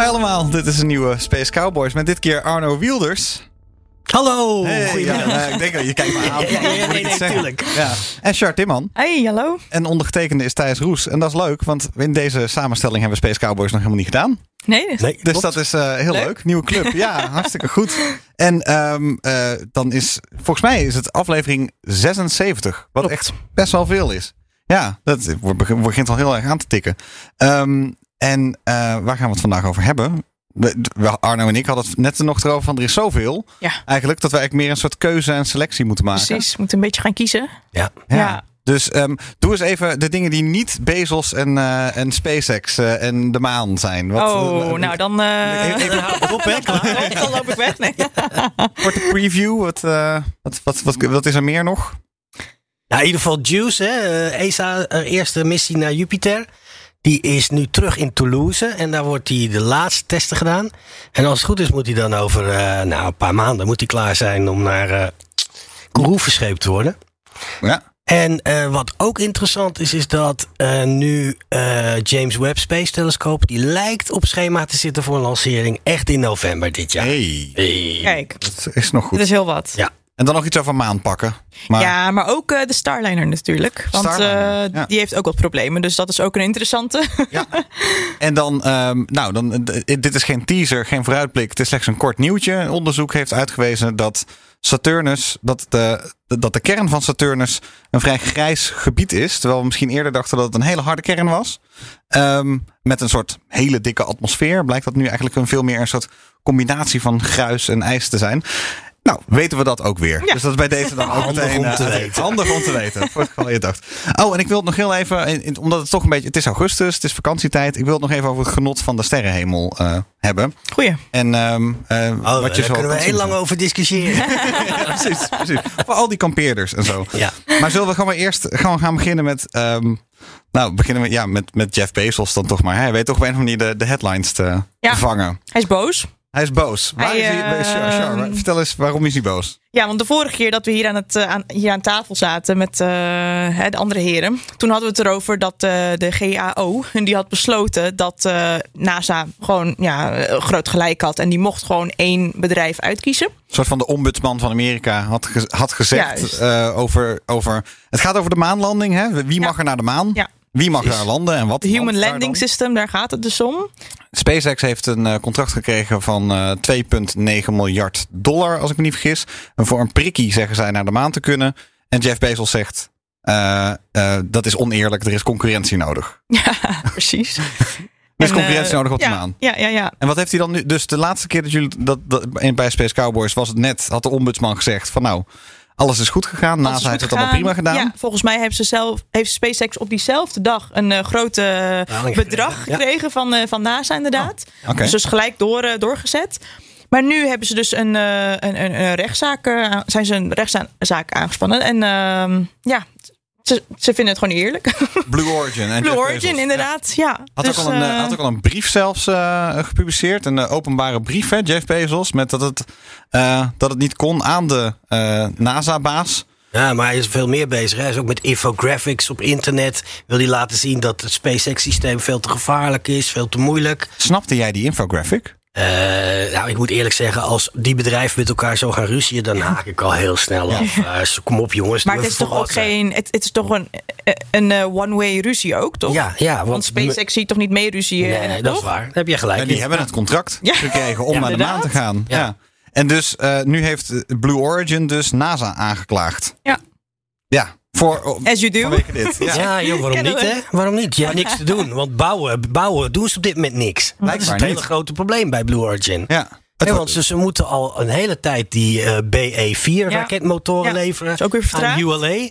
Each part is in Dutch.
Hi allemaal, dit is een nieuwe Space Cowboys met dit keer Arno Wielders. Hallo, Hey, ja, ik denk dat je kijkt me aan. Ja, ja, nee, het nee, zeggen? tuurlijk. Ja. En Chart Timman. Hey, hallo. En ondergetekende is Thijs Roes. En dat is leuk, want in deze samenstelling hebben we Space Cowboys nog helemaal niet gedaan. Nee, dus- Nee, Dus klopt. dat is eh, heel leuk. Leuk. Nieuwe club. Ja, hartstikke goed. En ehm, eh, dan is, volgens mij is het aflevering 76. Wat Klopt. echt best wel veel is. Ja, dat wordt- begint al heel erg aan te tikken. Ehm, en eh, waar gaan we het vandaag over hebben? We- Arno en ik hadden het net er nog erover van er is zoveel. Ja. Eigenlijk dat we eigenlijk meer een soort keuze en selectie moeten maken. precies. We moeten een beetje gaan kiezen. Ja. Ja. Ja. Dus ehm, doe eens even de dingen die niet Bezos en, eh, en SpaceX eh, en de maan zijn. Wat, oh, nou dan... eh Even- even hou het op, hè? Dan loop ik weg. Nee. korte preview. Wat, eh, wat, wat, wat, wat is er meer nog? Nou, in ieder geval Juice, hè, ESA, eerste missie naar Jupiter. Die is nu terug in Toulouse en daar wordt die de laatste testen gedaan. En als het goed is, moet hij dan over eh, nou, een paar maanden moet hij klaar zijn om naar eh Kourou verscheept te worden. Ja. En eh, wat ook interessant is, is dat eh, nu eh, James Webb Space Telescope, die lijkt op schema te zitten voor een lancering echt in november dit jaar. Hey, Hey. Kijk, dat is nog dat goed. is heel wat. Ja. En dan nog iets over maan pakken. Maar Ja, maar ook eh, de Starliner natuurlijk. Want Starliner, eh, ja. die heeft ook wat problemen. Dus dat is ook een interessante. Ja. En dan, ehm, nou, dan, eh, dit is geen teaser, geen vooruitblik. Het is slechts een kort nieuwtje. Een onderzoek heeft uitgewezen dat Saturnus, dat de, dat de kern van Saturnus een vrij grijs gebied is. Terwijl we misschien eerder dachten dat het een hele harde kern was. Ehm, met een soort hele dikke atmosfeer. Blijkt dat nu eigenlijk een veel meer een soort combinatie van gruis en ijs te zijn. Nou, weten we dat ook weer. Ja. Dus dat is bij deze dan ook Handig meteen om te eh, weten. Handig om te weten. Voor het geval je dacht. Oh, en ik wil het nog heel even, in- in- omdat het toch een beetje, het is augustus, het is vakantietijd. Ik wil het nog even over het genot van de sterrenhemel eh, hebben. Goeie. En ehm, eh, Oh, wat je daar zo kunnen we heel lang over discussiëren. precies, precies. Voor al die kampeerders en zo. ja. Maar zullen we gewoon maar eerst gewoon gaan beginnen met, ehm, nou, beginnen we ja, met, met Jeff Bezos dan toch maar. Hij weet toch op een of andere manier de, de headlines te Ja. vangen. Hij is boos. Hij is boos. Waar Hij, is hij? ehm, Char- Char, vertel eens, waarom is hij boos? Ja, want de vorige keer dat we hier aan, het, eh, aan, hier aan tafel zaten met eh, de andere heren. Toen hadden we het erover dat eh, de GAO, en die had besloten dat NASA gewoon ja, groot gelijk had. En die mocht gewoon één bedrijf uitkiezen. Een soort van de ombudsman van Amerika had, ge- had gezegd over, over. Het gaat over de maanlanding. Hè? Wie mag er naar de maan? Ja. Wie mag daar landen en wat? De Human daar Landing? System, daar gaat het dus om. SpaceX heeft een eh, contract gekregen van eh 2,9 miljard dollar, als ik me niet vergis. En voor een prikkie zeggen zij naar de maan te kunnen. En Jeff Bezos zegt. eh, eh, dat is oneerlijk, er is concurrentie nodig. Ja, precies. Er is En, concurrentie eh, nodig op de ja, maan. Ja, ja, ja. En wat heeft hij dan nu? Dus de laatste keer dat jullie dat, dat in- bij Space Cowboys was het net, had de ombudsman gezegd van nou, alles is goed gegaan. NASA heeft het allemaal prima gedaan. Ja, volgens mij heeft, ze zelf, heeft SpaceX op diezelfde dag een eh, grote Betaling bedrag gekregen, ja. van, eh, van NASA inderdaad. Oké. Dus, dus gelijk door, eh, doorgezet. Maar nu hebben ze dus een, eh, een, een, een rechtszaak, eh, zijn ze een rechtszaak aangespannen. En ehm, ja, ze, ze vinden het gewoon niet eerlijk. Blue Origin. En Blue Jeff Origin, Bezos. inderdaad. Ja. Had, Dus, ook al een, eh, had ook al een brief zelfs eh, gepubliceerd. Een eh, openbare brief, hè, Jeff Bezos. Met dat het, eh, dat het niet kon aan de eh, NASA-baas. Ja, maar hij is veel meer bezig. Hij is ook met infographics op internet. Wil hij laten zien dat het SpaceX-systeem veel te gevaarlijk is, veel te moeilijk. Snapte jij die infographic? Eh, nou, ik moet eerlijk zeggen, als die bedrijven met elkaar zo gaan ruziën, dan haak ik al heel snel af. Eh, kom op, jongens. maar het is toch ook geen. Het, het is toch een, een eh, one-way ruzie ook, toch? Ja, ja, want, Want SpaceX ziet toch niet mee ruzie? Nee, dat is waar. Daar heb je gelijk. En die hebben het contract Ja. gekregen om Ja, naar de maan te gaan. Ja. Ja. En dus eh, nu heeft Blue Origin dus NASA aangeklaagd. Ja. Ja, voor, As you do. dit. Ja. Ja, joh, waarom Kennen niet, hè? Waarom niet? Je hebt niks te doen. Want bouwen, bouwen doen ze op dit moment niks. Dat is het hele grote probleem bij Blue Origin. Ja. Ja, want ze, ze moeten al een hele tijd die eh, BE-4 Ja. raketmotoren Ja, leveren is ook weer vertraagd. aan ULA.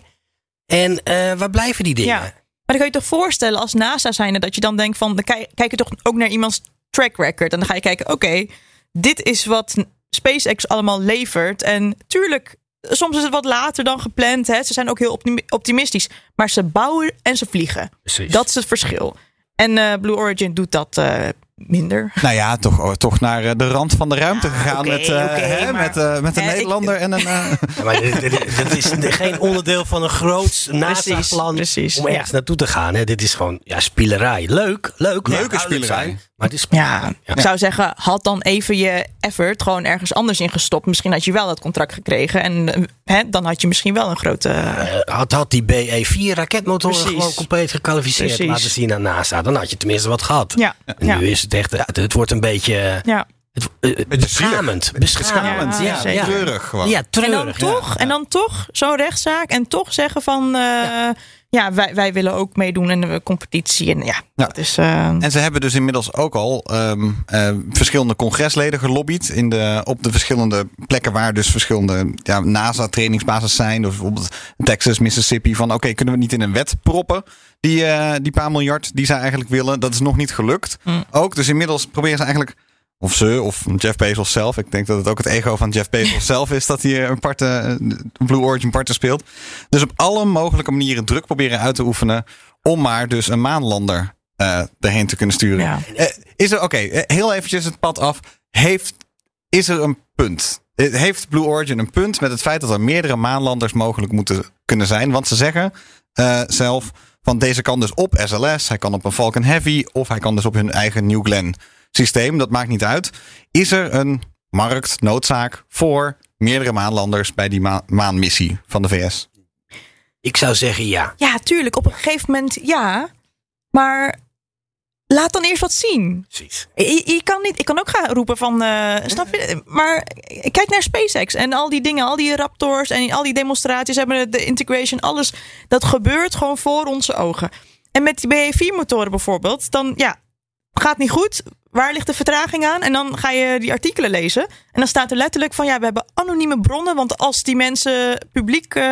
En eh, waar blijven die dingen? Ja. dan kan je toch voorstellen als NASA zijnde dat je dan denkt van, dan kijk, kijk je toch ook naar iemands track record. En dan ga je kijken, oké, dit is wat SpaceX allemaal levert. En tuurlijk, soms is het wat later dan gepland. Hè. Ze zijn ook heel optimi- optimistisch. Maar ze bouwen en ze vliegen. Precies. Dat is het verschil. En eh, Blue Origin doet dat eh, minder. Nou ja, toch, oh, toch naar eh, de rand van de ruimte gegaan oké, met, eh, hè, maar- met, met een ik- Nederlander en een... eh, Ja, maar dit, dit- dit is geen onderdeel van een groot NASA-plan om ergens ja. naartoe te gaan. Hè. Dit is gewoon ja, spielerij. Leuk, leuk. Leuke spielerij. zijn, Maar het is Ja, ik zou zeggen, had dan even je effort gewoon ergens anders ingestopt. Misschien had je wel dat contract gekregen. En eh, hè, dan had je misschien wel een grote... Eh, had, had die BE-4 raketmotoren gewoon compleet gekwalificeerd Precies. laten zien aan NASA. Dan had je tenminste wat gehad. ja, En ja, nu is het echt, ja, het wordt een beetje ja. het, eh, beschamend. Beschamend, Ja, ja. zeker. treurig gewoon. Ja, En treurig. dan toch, en dan toch zo'n rechtszaak. En toch zeggen van, eh, ja, wij, wij willen ook meedoen in de competitie. En ja, Ja. dat is... eh, En ze hebben dus inmiddels ook al ehm, eh, verschillende congresleden gelobbyd in de, op de verschillende plekken waar dus verschillende ja, NASA-trainingsbases zijn. Dus bijvoorbeeld Texas, Mississippi. Van oké, kunnen we niet in een wet proppen? Die, eh, die paar miljard die zij eigenlijk willen. Dat is nog niet gelukt. Mm. Ook, dus inmiddels proberen ze eigenlijk. Of ze, of Jeff Bezos zelf. Ik denk dat het ook het ego van Jeff Bezos zelf is dat hij een parte, een Blue Origin parten speelt. Dus op alle mogelijke manieren druk proberen uit te oefenen. Om maar dus een maanlander eh erheen te kunnen sturen. Ja. Eh, is er, oké, eh, heel eventjes het pad af. Heeft, is er een punt? Eh, Heeft Blue Origin een punt met het feit dat er meerdere maanlanders mogelijk moeten kunnen zijn? Want ze zeggen eh, zelf van deze kan dus op SLS, hij kan op een Falcon Heavy of hij kan dus op hun eigen New Glenn systeem. Dat maakt niet uit. Is er een markt, noodzaak voor meerdere maanlanders bij die maan- maanmissie van de VS? Ik zou zeggen ja. ja, tuurlijk, op een gegeven moment ja. Maar laat dan eerst wat zien. Precies. Je, je kan niet, ik kan ook gaan roepen van, eh, snap je? Maar kijk naar SpaceX en al die dingen, al die Raptors en al die demonstraties hebben de integration, alles. Dat gebeurt gewoon voor onze ogen. En met die BE4-motoren bijvoorbeeld, dan ja, gaat niet goed. Waar ligt de vertraging aan? En dan ga je die artikelen lezen. En dan staat er letterlijk van ja, we hebben anonieme bronnen. Want als die mensen publiek, eh,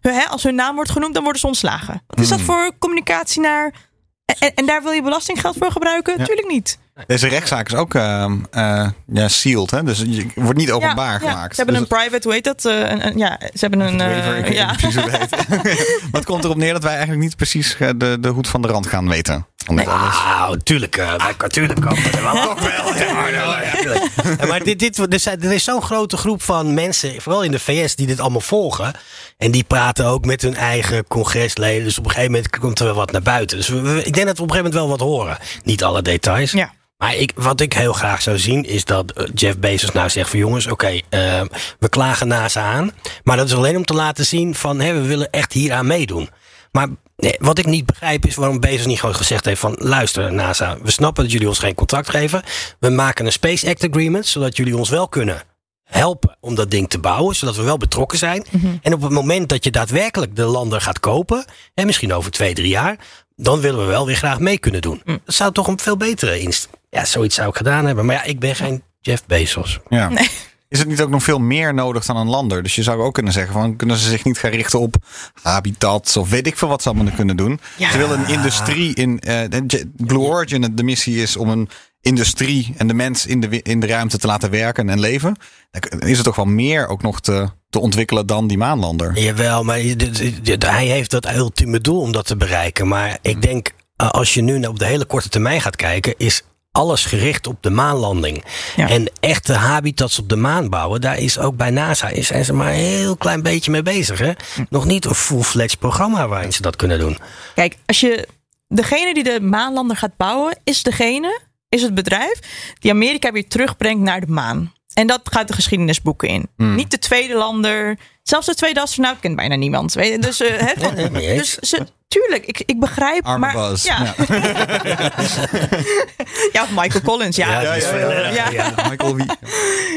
hun- hè, als hun naam wordt genoemd, dan worden ze ontslagen. Wat is dat voor communicatie naar. En, en, daar wil je belastinggeld voor gebruiken? Ja. Tuurlijk niet. Deze rechtszaak is ook ehm, eh, ja, sealed, hè? dus je wordt niet openbaar Ja, ja. gemaakt. Ze hebben Dus- een private, hoe heet dat? Een, een- ja, ze hebben een. Waiver, ja. precies hoe het heet. maar het komt erop neer dat wij eigenlijk niet precies de, de hoed van de rand gaan weten. Ah, tuurlijk. eh, natuurlijk kan het wel. Toch wel. Ja, ja, ja, tuurlijk. Ja, maar dit, dit, er, zijn- er is zo'n grote groep van mensen, vooral in de VS, die dit allemaal volgen. En die praten ook met hun eigen congresleden. Dus op een gegeven moment komt er wel wat naar buiten. Dus we- we- ik denk dat we op een gegeven moment wel wat horen. Niet alle details. Ja. Maar ik, wat ik heel graag zou zien is dat eh, Jeff Bezos nou zegt van jongens, oké, eh, we klagen NASA aan. Maar dat is alleen om te laten zien van hé, we willen echt hier aan meedoen. Maar nee, wat ik niet begrijp is waarom Bezos niet gewoon gezegd heeft van luister NASA, we snappen dat jullie ons geen contract geven. We maken een Space Act Agreement zodat jullie ons wel kunnen helpen om dat ding te bouwen, zodat we wel betrokken zijn. En op het moment dat je daadwerkelijk de lander gaat kopen, en misschien over twee, drie jaar, dan willen we wel weer graag mee kunnen doen. Dat zou toch een veel betere inst. Ja, zoiets zou ik gedaan hebben. Maar ja, ik ben geen Jeff Bezos. Ja. Is het niet ook nog veel meer nodig dan een lander? Dus je zou ook kunnen zeggen: van, kunnen ze zich niet gaan richten op habitats of weet ik veel wat ze allemaal kunnen doen? Ja. Ze willen een industrie in. de- Blue Origin, de missie is om een industrie en de mens in de, in de ruimte te laten werken en leven. Dan is er toch wel meer ook nog te, te ontwikkelen dan die maanlander. Jawel, maar hij heeft dat ultieme doel om dat te bereiken. Maar ik denk, eh, als je nu op de hele korte termijn gaat kijken, is alles gericht op de maanlanding. Ja. En echte habitats op de maan bouwen, daar is ook bij NASA is, zijn ze maar een heel klein beetje mee bezig. Hè? Nog niet een full-fledged programma waarin ze dat kunnen doen. Kijk, als je. Degene die de maanlander gaat bouwen, is degene, is het bedrijf, die Amerika weer terugbrengt naar de maan. En dat gaat de geschiedenisboeken in. Niet de tweede lander. Zelfs de tweede astronaut kent bijna niemand. Dus, eh, van- nee, mee eens. dus ze, tuurlijk, ik, ik begrijp. Arme maar, Buzz. Ja. ja, of Michael Collins. Ja, Ja, ja, ja. Michael Wie.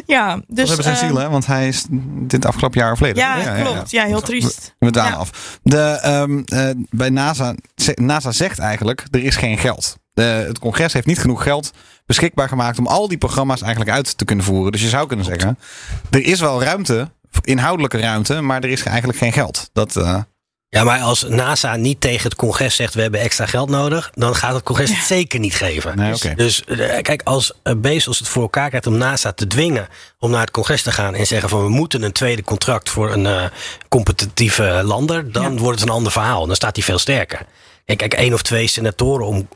ja. Dat dus, hebben zijn eh, ziel, hè? Want hij is dit afgelopen jaar overleden. Ja, klopt. Ja, heel triest. We dwalen Ja. af. De, ehm, eh, bij NASA, NASA zegt eigenlijk, er is geen geld. De, het congres heeft niet genoeg geld beschikbaar gemaakt om al die programma's eigenlijk uit te kunnen voeren. Dus je zou kunnen zeggen, er is wel ruimte, inhoudelijke ruimte, maar er is eigenlijk geen geld. Dat, eh, Ja, maar als NASA niet tegen het congres zegt we hebben extra geld nodig, dan gaat het congres het zeker niet geven. Nee, dus, dus eh, kijk, als eh, Bezos het voor elkaar krijgt om NASA te dwingen om naar het congres te gaan en zeggen van we moeten een tweede contract voor een eh, competitieve lander, dan Ja. wordt het een ander verhaal. Dan staat hij veel sterker. Kijk, kijk één of twee senatoren om,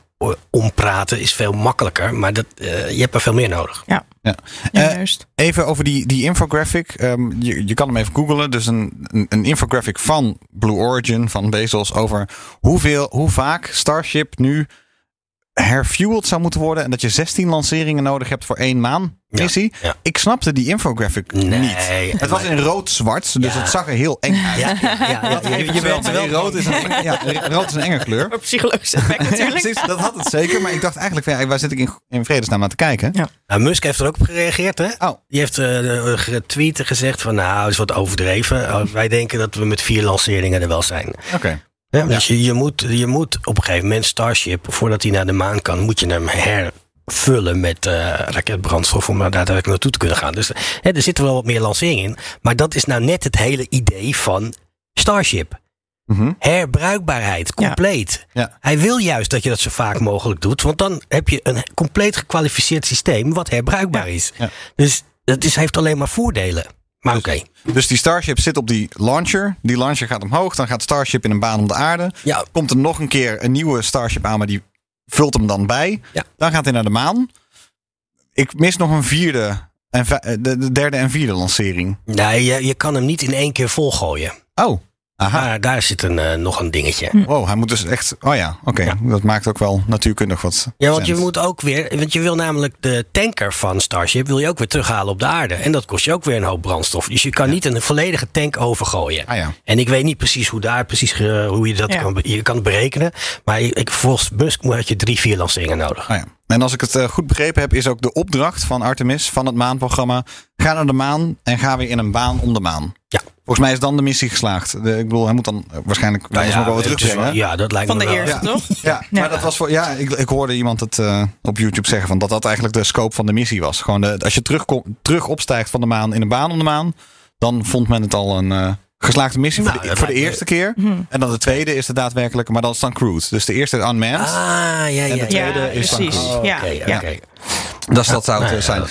ompraten is veel makkelijker, maar dat, eh, je hebt er veel meer nodig. Ja, Ja. ja Eh, juist. Even over die, die infographic. Ehm, je, je kan hem even googlen. Dus een, een, een infographic van Blue Origin, van Bezos, over hoeveel, hoe vaak Starship nu herfueled zou moeten worden. En dat je 16 lanceringen nodig hebt voor één maan missie. ja. Ik snapte die infographic Nee, niet. Het was in rood-zwart, dus Ja. het zag er heel eng uit. Ja, ja, ja, ja, Je weet wel, rood is, een, ja, rood is een enge kleur. Voor psychologisch effect natuurlijk. precies, dat had het zeker. Maar ik dacht eigenlijk, ja, waar zit ik in, in vredesnaam naar te kijken? Ja. Nou, Musk heeft er ook op gereageerd, hè? Oh. Die heeft eh getweet en gezegd van, nou, is wat overdreven. Oh, wij denken dat we met vier lanceringen er wel zijn. Oké. Ja, dus je, je, moet, je moet op een gegeven moment Starship, voordat hij naar de maan kan, moet je hem hervullen met eh, raketbrandstof om daar daadwerkelijk naartoe te kunnen gaan. Dus hè, er zitten wel wat meer lanceringen in. Maar dat is nou net het hele idee van Starship. Mhm. Herbruikbaarheid, compleet. Ja. Hij wil juist dat je dat zo vaak mogelijk doet. Want dan heb je een compleet gekwalificeerd systeem wat herbruikbaar is. Dus dat is, heeft alleen maar voordelen. Maar oké. Dus die Starship zit op die launcher. Die launcher gaat omhoog. Dan gaat Starship in een baan om de aarde. Ja, Komt er nog een keer een nieuwe Starship aan, maar die vult hem dan bij. Ja. Dan gaat hij naar de maan. Ik mis nog een vierde. En eh, de, de derde en vierde lancering. nee, je, je kan hem niet in één keer volgooien. Oh, aha. Maar daar zit een, eh, nog een dingetje. Wow, hij moet dus echt. Oh ja, oké. Dat maakt ook wel natuurkundig wat. Ja, want je moet ook weer, want je wil namelijk de tanker van Starship wil je ook weer terughalen op de aarde. En dat kost je ook weer een hoop brandstof. Dus je kan niet een volledige tank overgooien. Ah ja. En ik weet niet precies hoe daar precies eh, hoe je dat Ja. kan, je kan het berekenen. Maar ik, volgens Musk had je drie, vier lanceringen nodig. Oh ja. En als ik het eh, goed begrepen heb, is ook de opdracht van Artemis, van het maanprogramma. Ga naar de maan en ga weer in een baan om de maan. Ja. Volgens mij is dan de missie geslaagd. De, ik bedoel, hij moet dan eh, waarschijnlijk wel eens nog wel wat het is terugbrengen. wel- ja, dat lijkt Van me de wel. eerste, toch? Ja, Ja. maar dat was voor. Ja, ik, ik hoorde iemand het eh, op YouTube zeggen van dat dat eigenlijk de scope van de missie was. Gewoon de, als je terugkom, terug opstijgt van de maan in een baan om de maan, dan vond men het al een eh, geslaagde missie Nou, voor de, dat voor de eerste keer. En dan de tweede is de daadwerkelijke, maar dan is dan crewed. Dus de eerste unmanned. Ah, ja, ja. En de ja. tweede Ja, is dan precies. Ja, Oké, ja. Dat zou het eh, zijn.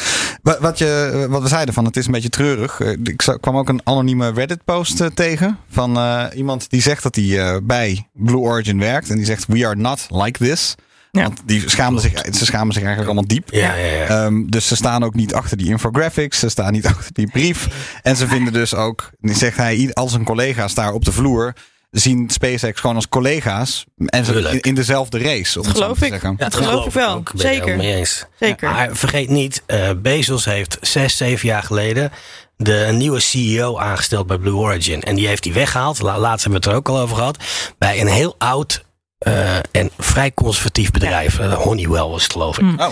Wat, je, wat we zeiden van het is een beetje treurig. Eh, Ik kwam ook een anonieme Reddit post eh, tegen. Van eh, iemand die zegt dat hij eh, bij Blue Origin werkt. En die zegt we are not like this. Ja. Want die schaamden zich, ze schamen zich eigenlijk allemaal diep. Ja, ja, ja. Ehm, dus ze staan ook niet achter die infographics. Ze staan niet achter die brief. En ze vinden dus ook, zegt hij, ieder- al zijn collega's daar op de vloer zien SpaceX gewoon als collega's. En ze in, in dezelfde race. Om zo geloof te ik. zeggen. Ja, Dat geloof ik wel. ik Zeker. mee eens. Zeker. Maar vergeet niet, eh, Bezos heeft zes, zeven jaar geleden de een nieuwe CEO aangesteld bij Blue Origin. En die heeft hij weggehaald. La- laatst hebben we het er ook al over gehad. Bij een heel oud eh, en vrij conservatief bedrijf. Eh, Honeywell was het geloof ik. Oh,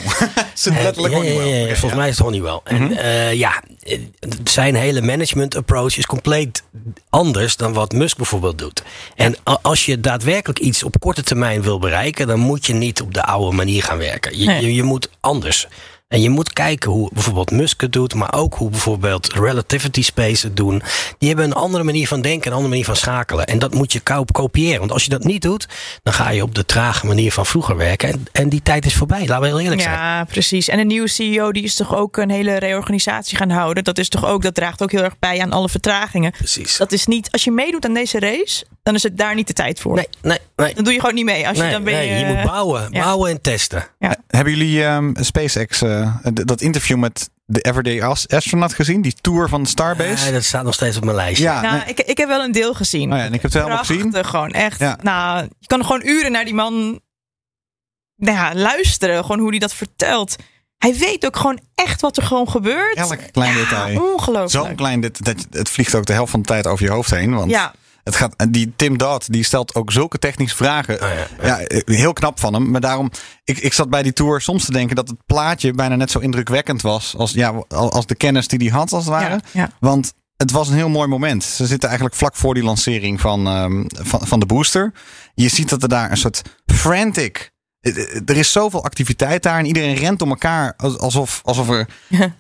letterlijk ja, ook ja, niet ja, wel. ja, volgens mij is het Honeywell. En eh, ja, eh, zijn hele management approach is compleet anders dan wat Musk bijvoorbeeld doet. En als je daadwerkelijk iets op korte termijn wil bereiken, dan moet je niet op de oude manier gaan werken. Je, Nee. je, je moet anders. En je moet kijken hoe bijvoorbeeld Musk het doet, maar ook hoe bijvoorbeeld Relativity Space het doen. Die hebben een andere manier van denken, een andere manier van schakelen. En dat moet je ko- kopiëren. Want als je dat niet doet, dan ga je op de trage manier van vroeger werken. En, en die tijd is voorbij, laten we heel eerlijk zijn. Ja, precies. En een nieuwe CEO die is toch ook een hele reorganisatie gaan houden. Dat is toch ook, dat draagt ook heel erg bij aan alle vertragingen. Precies. Dat is niet, als je meedoet aan deze race, dan is het daar niet de tijd voor. Nee, nee, nee. Dan doe je gewoon niet mee. Als je, Nee, dan ben je, nee, je moet bouwen. ja. Bouwen en testen. Hebben jullie ehm, SpaceX, eh, d- dat interview met de Everyday As- Astronaut gezien? Die tour van Starbase? Ja, dat staat nog steeds op mijn lijstje. ja, Nou, nee. ik, ik heb wel een deel gezien. Oh ja, en ik heb het helemaal gezien. Gewoon echt. Ja. Nou, je kan gewoon uren naar die man nou ja, luisteren. Gewoon hoe hij dat vertelt. Hij weet ook gewoon echt wat er gewoon gebeurt. Elk klein ja, detail. Ongelooflijk. Zo'n klein dit, dat, het vliegt ook de helft van de tijd over je hoofd heen. Want Ja, het gaat, en die Tim Dodd die stelt ook zulke technische vragen. Oh ja, ja, eh, heel knap van hem. Maar daarom, ik, ik zat bij die tour soms te denken dat het plaatje bijna net zo indrukwekkend was. Als, ja, als de kennis die hij had, als het ware. ja, ja. Want het was een heel mooi moment. Ze zitten eigenlijk vlak voor die lancering van, ehm, van, van de booster. Je ziet dat er daar een soort frantic. Eh, er is zoveel activiteit daar en iedereen rent om elkaar als- alsof, alsof er.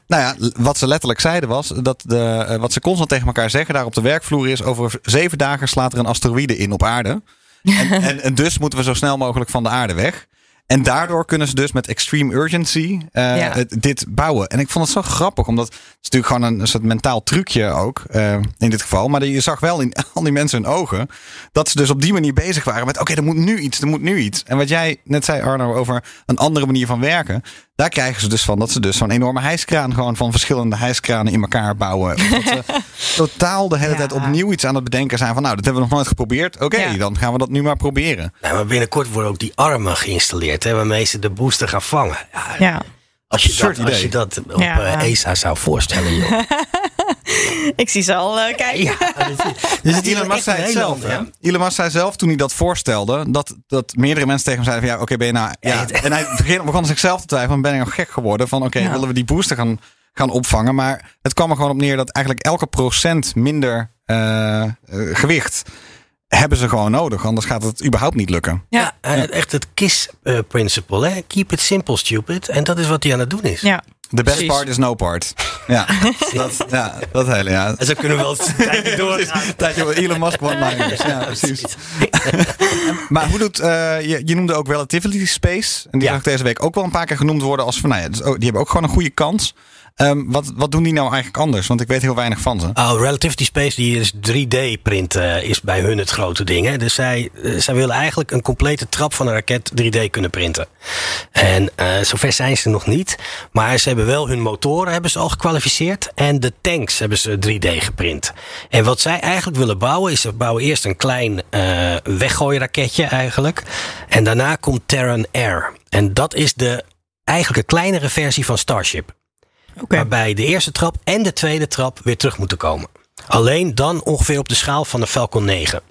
Nou ja, wat ze letterlijk zeiden was dat de, eh, wat ze constant tegen elkaar zeggen daar op de werkvloer is: over zeven dagen slaat er een asteroïde in op aarde. En, en, en dus moeten we zo snel mogelijk van de aarde weg. En daardoor kunnen ze dus met extreme urgency eh, Ja. dit bouwen. En ik vond het zo grappig, omdat het is natuurlijk gewoon een, een soort mentaal trucje ook eh, in dit geval. Maar je zag wel in al die mensen hun ogen dat ze dus op die manier bezig waren met: oké, er moet nu iets, er moet nu iets. En wat jij net zei, Arno, over een andere manier van werken. Daar krijgen ze dus van dat ze dus zo'n enorme hijskraan gewoon van verschillende hijskranen in elkaar bouwen. Dat ze totaal de hele Ja. tijd opnieuw iets aan het bedenken zijn van: nou, dat hebben we nog nooit geprobeerd. Oké, Ja. dan gaan we dat nu maar proberen. Nou, maar binnenkort worden ook die armen geïnstalleerd, hè, waarmee ze de booster gaan vangen. Ja, Ja. als, je dat, als je dat op Ja. eh, ESA zou voorstellen, joh. Ik zie ze al eh, kijken. ja, dus het Elon Musk zei het zelf. hè? Elon Musk zei zelf toen hij dat voorstelde, dat, dat meerdere mensen tegen hem zeiden van ja, oké, ben je nou... Ja. En hij begon, begon zichzelf te twijfelen, ben ik nou gek geworden? Van oké, Ja. willen we die booster gaan, gaan opvangen? Maar het kwam er gewoon op neer dat eigenlijk elke procent minder eh, eh, gewicht hebben ze gewoon nodig. Anders gaat het überhaupt niet lukken. Ja, echt het KISS-principle. hè Keep it simple, stupid. En dat is wat hij aan het doen is. Ja. The best Precies. part is no part. Ja, dat, ja, dat hele, ja. En zo kunnen we wel een tijdje doorgaan. Tijdje Elon Musk one-liners. Ja, precies. Maar hoe doet, eh, je, je noemde ook Relativity Space. En die Ja. zag deze week ook wel een paar keer genoemd worden als van, nou ja, dus die hebben ook gewoon een goede kans. Ehm, wat, wat doen die nou eigenlijk anders? Want ik weet heel weinig van ze. Oh, Relativity Space, die is 3D-printen, is bij hun het grote ding. Hè? Dus zij, eh, zij willen eigenlijk een complete trap van een raket 3D kunnen printen. En eh, zover zijn ze nog niet. Maar ze hebben wel hun motoren hebben ze al gekwalificeerd. En de tanks hebben ze 3D geprint. En wat zij eigenlijk willen bouwen, is ze bouwen eerst een klein eh weggooiraketje eigenlijk. En daarna komt Terran Air. En dat is de eigenlijk een kleinere versie van Starship. Waarbij de eerste trap en de tweede trap weer terug moeten komen. Alleen dan ongeveer op de schaal van de Falcon 9.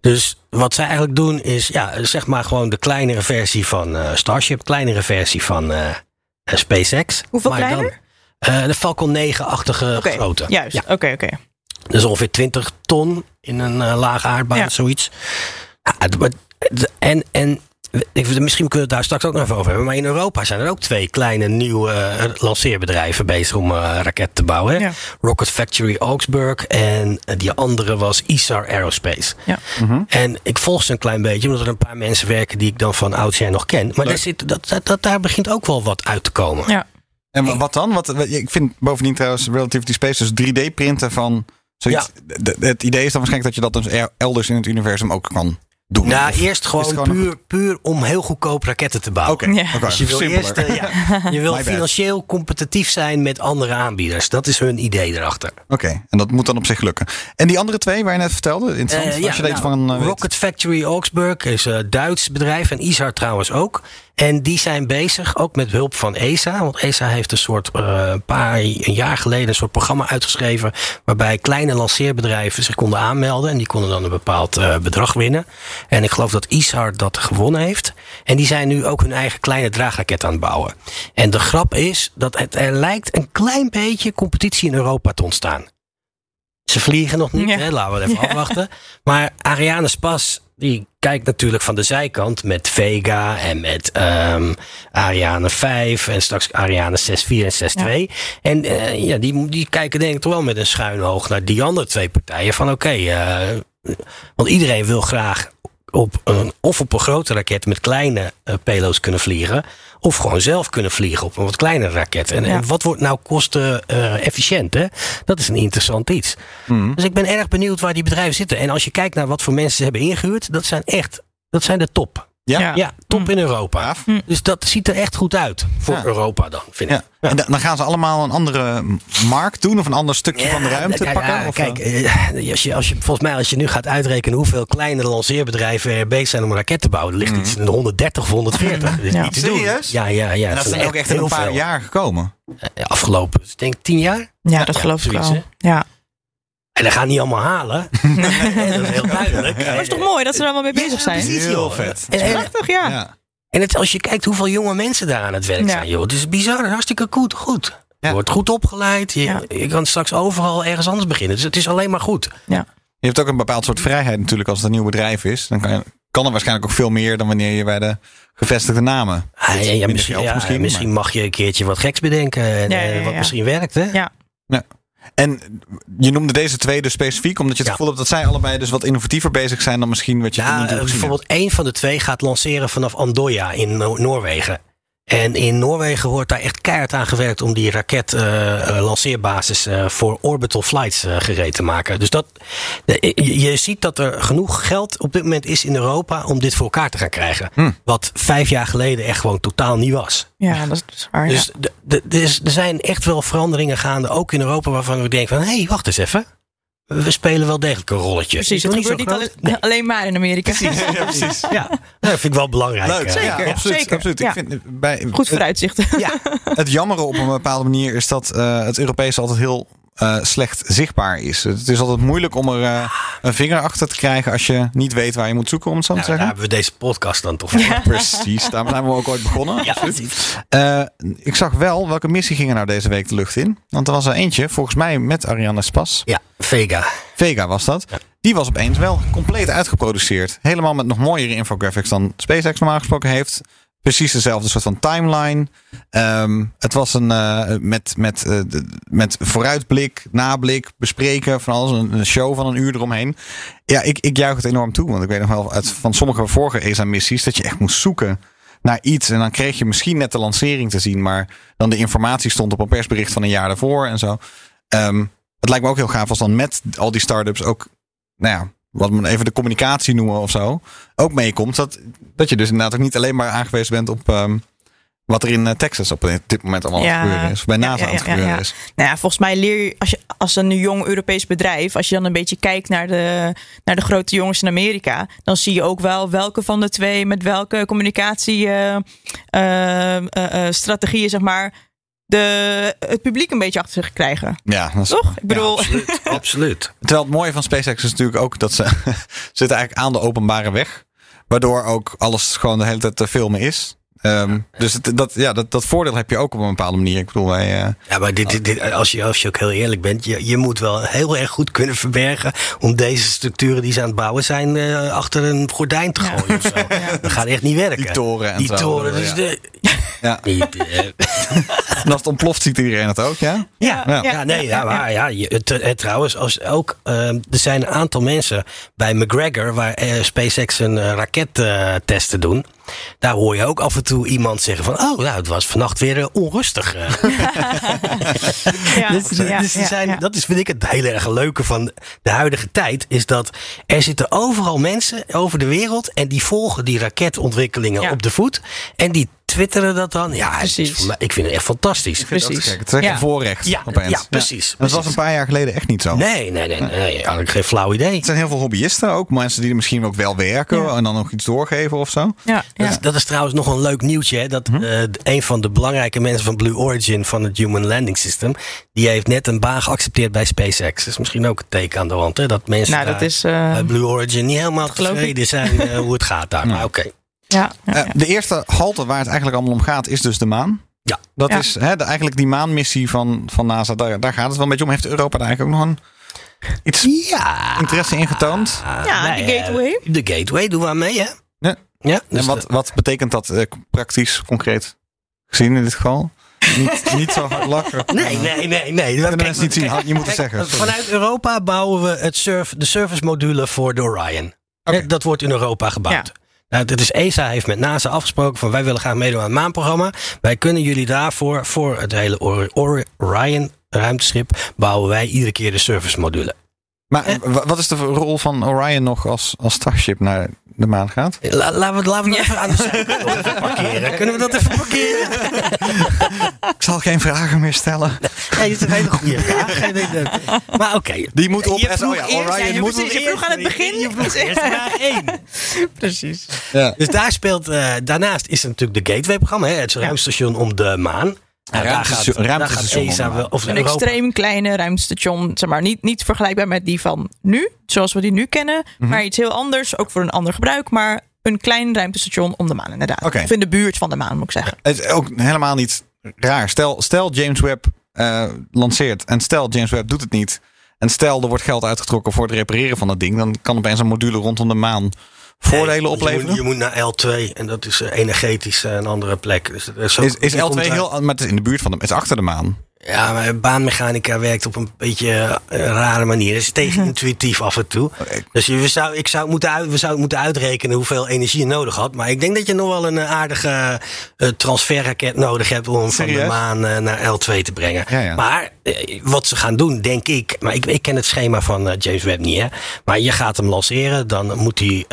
Dus wat zij eigenlijk doen is, ja, zeg maar gewoon de kleinere versie van eh, Starship, kleinere versie van eh, eh, SpaceX. Hoeveel Maar kleiner? Dan, de Falcon 9-achtige Oké, grootte. Juist. Ja, Oké, oké. dus ongeveer 20 ton in een lage aardbaan, Ja. zoiets. Ja, en, en misschien kunnen we het daar straks ook nog even over hebben. Maar in Europa zijn er ook twee kleine nieuwe eh, lanceerbedrijven bezig om eh raketten te bouwen. Ja. Rocket Factory Augsburg en eh, die andere was ISAR Aerospace. Ja. En ik volg ze een klein beetje, omdat er een paar mensen werken die ik dan van oudsher nog ken. Maar daar, zit, dat, dat, dat- daar begint ook wel wat uit te komen. Ja. En wa- wat dan? Wat, ik vind bovendien trouwens Relativity Space dus 3D printen van zoiets. Het idee is dan waarschijnlijk dat je dat dus er- elders in het universum ook kan doen. Nou, Of eerst gewoon, puur, puur om heel goedkoop raketten te bouwen. Oké, Ja. Dus je wil, eerst, eh, ja, je wil financieel competitief zijn met andere aanbieders. Dat is hun idee erachter. Oké, en dat moet dan op zich lukken. En die andere twee waar je net vertelde, interessant, als je daar iets nou, van weet. Rocket Factory Augsburg is een Duits bedrijf en ISAR trouwens ook. En die zijn bezig, ook met hulp van ESA. Want ESA heeft een soort, eh, een paar een jaar geleden, een soort programma uitgeschreven. waarbij kleine lanceerbedrijven zich konden aanmelden. En die konden dan een bepaald eh, bedrag winnen. En ik geloof dat ISAR dat gewonnen heeft. En die zijn nu ook hun eigen kleine draagraket aan het bouwen. En de grap is dat het, er lijkt een klein beetje competitie in Europa te ontstaan. Ze vliegen nog niet, Ja. hè? laten we het even afwachten. Maar Ariane Spas, die kijkt natuurlijk van de zijkant met Vega en met ehm Ariane 5 en straks Ariane 6.4 en 6.2. En eh, ja, die, die kijken denk ik toch wel met een schuin oog naar die andere twee partijen. Van oké, eh, want iedereen wil graag op een, of op een grote raket met kleine eh, payloads kunnen vliegen. Of gewoon zelf kunnen vliegen op een wat kleinere raket. En, Ja. en wat wordt nou kosten eh, efficiënt? Hè? Dat is een interessant iets. Dus ik ben erg benieuwd waar die bedrijven zitten. En als je kijkt naar wat voor mensen ze hebben ingehuurd, dat zijn echt, dat zijn de top. Ja? Ja. Ja, top in Europa. Gaaf. Dus dat ziet er echt goed uit voor Ja. Europa dan, vind ik. Ja. En da- dan gaan ze allemaal een andere markt doen of een ander stukje van de ruimte kijk, pakken? of, kijk, eh? eh, als je, als je, volgens mij als je nu gaat uitrekenen hoeveel kleine lanceerbedrijven er bezig zijn om een raket te bouwen, er ligt iets in de 130 of 140. Dat is Ja. niet te doen. Serieus? Ja, ja, ja. en dat zijn ook echt in een paar veel. jaar gekomen. Eh, Afgelopen, ik denk tien jaar. Ja, dat Ja, geloof ik wel. Ja. En dat gaan niet allemaal halen. dat is heel duidelijk. Maar het is toch mooi dat ze er allemaal mee bezig zijn? precies, Heel vet. En, en, Prachtig, ja. Ja. en het, als je kijkt hoeveel jonge mensen daar aan het werk Ja. zijn, joh. Het is bizar, hartstikke goed. goed. Je Ja. wordt goed opgeleid. Je, Ja. je kan straks overal ergens anders beginnen. Dus het is alleen maar goed. Je hebt ook een bepaald soort vrijheid natuurlijk als het een nieuw bedrijf is. Dan kan je, kan er waarschijnlijk ook veel meer dan wanneer je bij de gevestigde namen. Ah, ja, ja, misschien, ja, misschien, misschien, mag je een keertje wat geks bedenken. En, Ja, ja, eh, ja, wat ja. misschien werkt, hè? Ja. En je noemde deze twee dus specifiek, omdat je het Ja. gevoel hebt dat zij allebei dus wat innovatiever bezig zijn dan misschien wat je Ja, eh, bijvoorbeeld één van de twee gaat lanceren vanaf Andoya in No- Noorwegen. En in Noorwegen wordt daar echt keihard aan gewerkt om die raket eh, eh, lanceerbasis eh, voor orbital flights gereed te maken. Dus dat, je, je ziet dat er genoeg geld op dit moment is in Europa om dit voor elkaar te gaan krijgen. Hm. Wat vijf jaar geleden echt gewoon totaal niet was. Ja, dat is waar. Dus, ja. er is- er zijn echt wel veranderingen gaande, ook in Europa, waarvan we denken van, hé, hey, wacht eens even. We spelen wel degelijk een rolletje. Precies, het gebeurt niet zo alleen? Nee. alleen maar in Amerika. Ja, precies. Ja, dat vind ik wel belangrijk. Leuk, eh. Zeker, ja, absoluut. zeker. absoluut. Ja. Ik vind, bij, Goed vooruitzicht. Ja, Het jammere op een bepaalde manier is dat eh, het Europese altijd heel eh, slecht zichtbaar is. Het is altijd moeilijk om er eh, een vinger achter te krijgen als je niet weet waar je moet zoeken, om het zo te nou, daar zeggen. hebben we deze podcast dan toch voor. Precies, daar zijn we ook ooit begonnen. Ja. Eh, ik zag wel welke missie ging er nou deze week de lucht in. Want er was er eentje, volgens mij met Ariane Spas. Ja, Vega. Vega was dat. Die was opeens wel compleet uitgeproduceerd. Helemaal met nog mooiere infographics dan SpaceX normaal gesproken heeft. Precies dezelfde soort van timeline. Ehm, het was een eh, met, met, eh, met vooruitblik, nablik, bespreken van alles. Een, een show van een uur eromheen. Ja, ik, ik juich het enorm toe. Want ik weet nog wel uit, van sommige vorige ESA-missies dat je echt moest zoeken naar iets. En dan kreeg je misschien net de lancering te zien. Maar dan de informatie stond op een persbericht van een jaar daarvoor en zo. Ehm, het lijkt me ook heel gaaf als dan met al die start-ups ook, nou ja, wat we even de communicatie noemen of zo, ook meekomt. Dat, dat je dus inderdaad ook niet alleen maar aangewezen bent op ehm, wat er in eh, Texas op dit moment allemaal aan het Ja. gebeuren is. Of bij NASA ja, aan het gebeuren is. Nou ja, volgens mij leer je als, je als een jong Europees bedrijf, als je dan een beetje kijkt naar de, naar de grote jongens in Amerika, dan zie je ook wel welke van de twee met welke communicatie eh, eh, eh, strategieën, zeg maar, de, het publiek een beetje achter zich krijgen. Ja, dat is, Toch? Ik bedoel, Absoluut. absoluut. Terwijl het mooie van SpaceX is natuurlijk ook dat ze zitten eigenlijk aan de openbare weg. Waardoor ook alles gewoon de hele tijd te filmen is. Ehm, dus het, dat, ja, dat, dat voordeel heb je ook op een bepaalde manier. Ik bedoel, wij, eh, Ja, maar dit, dit, dit- als, je, als je ook heel eerlijk bent, je, je moet wel heel erg goed kunnen verbergen om deze structuren die ze aan het bouwen zijn eh, achter een gordijn te Ja. gooien of zo. Dat gaat echt niet werken. die toren en Die zo. toren, dus ja. de, Ja. eh, En als het ontploft ziet iedereen het ook, ja? Ja, Ja. ja, nee, ja, maar ja, je, het, trouwens, als ook, ehm, er zijn een aantal mensen bij McGregor, waar eh, SpaceX een eh, raket eh, testen doen. Daar hoor je ook af en toe iemand zeggen van, oh, nou, het was vannacht weer eh, onrustig. eh. ja, Dus, dus ja, er ja, zijn, ja. Dat is, vind ik, het heel erg leuke van de huidige tijd. Is dat er zitten overal mensen over de wereld. En die volgen die raketontwikkelingen Ja. op de voet. En die twitteren dat dan. Ja, het Precies. mij- ik vind het echt fantastisch. Ik vind het Precies. Het is echt Ja. een voorrecht Ja, opeens. ja, precies, dat was een paar jaar geleden echt niet zo. Nee, nee, nee. nee eigenlijk geen flauw idee. Er zijn heel veel hobbyisten ook. Mensen die er misschien ook wel werken Ja. en dan nog iets doorgeven of zo. Ja, Dat, ja. is, dat is trouwens nog een leuk nieuwtje. Hè? Dat Mhm. eh, een van de belangrijke mensen van Blue Origin van het Human Landing System. Die heeft net een baan geaccepteerd bij SpaceX. Dat is misschien ook een teken aan de hand. Hè? Dat mensen Nou, dat is. eh, bij Blue Origin niet helemaal tevreden zijn eh, hoe het gaat daar. Maar oké. ja, Eh, de eerste halte waar het eigenlijk allemaal om gaat is dus de maan. Ja. Dat Ja. is hè, de, eigenlijk die maanmissie van, van NASA. Daar, daar gaat het wel een beetje om. Heeft Europa daar eigenlijk ook nog een iets Ja. interesse in getoond? Ja, de gateway. De gateway doen we aan mee, hè? Ja. Ja, dus en wat, wat betekent dat eh, praktisch, concreet gezien in dit geval? niet, niet zo hard lachen. Nee, nee, nee, nee. Kunnen mensen niet zien. Je moet het Kijk, zeggen. Sorry. Vanuit Europa bouwen we het surf, de service module voor de Orion. Dat wordt in Europa gebouwd. Nou, dit is ESA heeft met NASA afgesproken van wij willen graag meedoen aan het maanprogramma. Wij kunnen jullie daarvoor, voor het hele Or- Or- Orion ruimteschip, bouwen wij iedere keer de service module. Maar eh, wa- wat is de rol van Orion nog als, als Starship naar de maan gaat? La- laten we het laten we het even aan de zijkant parkeren. Kunnen we dat even parkeren? Ik zal geen vragen meer stellen. Nee, dit is een hele goede vraag. Maar oké. Die moet op. Je vroeg ja, Orion ja, je moet precies, je vroeg aan het begin. Je vroeg eerst vraag 1. Precies. Ja. Dus daar speelt, eh, daarnaast is er natuurlijk de Gateway-programma, hè, het ruimtestation om de maan. Nou, daar ruimtestation- daar gaat ESA of Een Europa. extreem kleine ruimtestation. Zeg maar, niet, niet vergelijkbaar met die van nu, zoals we die nu kennen. Mhm. Maar iets heel anders, ook voor een ander gebruik. Maar een klein ruimtestation om de maan, inderdaad. Oké. Of in de buurt van de maan, moet ik zeggen. Het is ook helemaal niet raar. Stel, stel James Webb eh, lanceert en stel James Webb doet het niet. En stel er wordt geld uitgetrokken voor het repareren van dat ding. Dan kan opeens een module rondom de maan voordelen Nee, je opleveren? moet- Je moet, naar L2 en dat is eh, energetisch eh, een andere plek. Dus dat is, is, is je komt L2 daar- heel... Maar het is in de buurt van de... Het is achter de maan. Ja, maar een baanmechanica werkt op een beetje eh, rare manier. Het is tegenintuïtief af en toe. Dus je, we zou, ik zou moeten uit, we zouden moeten uitrekenen hoeveel energie je nodig had. Maar ik denk dat je nog wel een eh, aardige eh, transferraket nodig hebt om van de maan naar L2 te brengen. Ja, ja. Maar wat ze gaan doen, denk ik. Maar ik, ik ken het schema van James Webb niet. Hè? Maar je gaat hem lanceren. Dan moet die,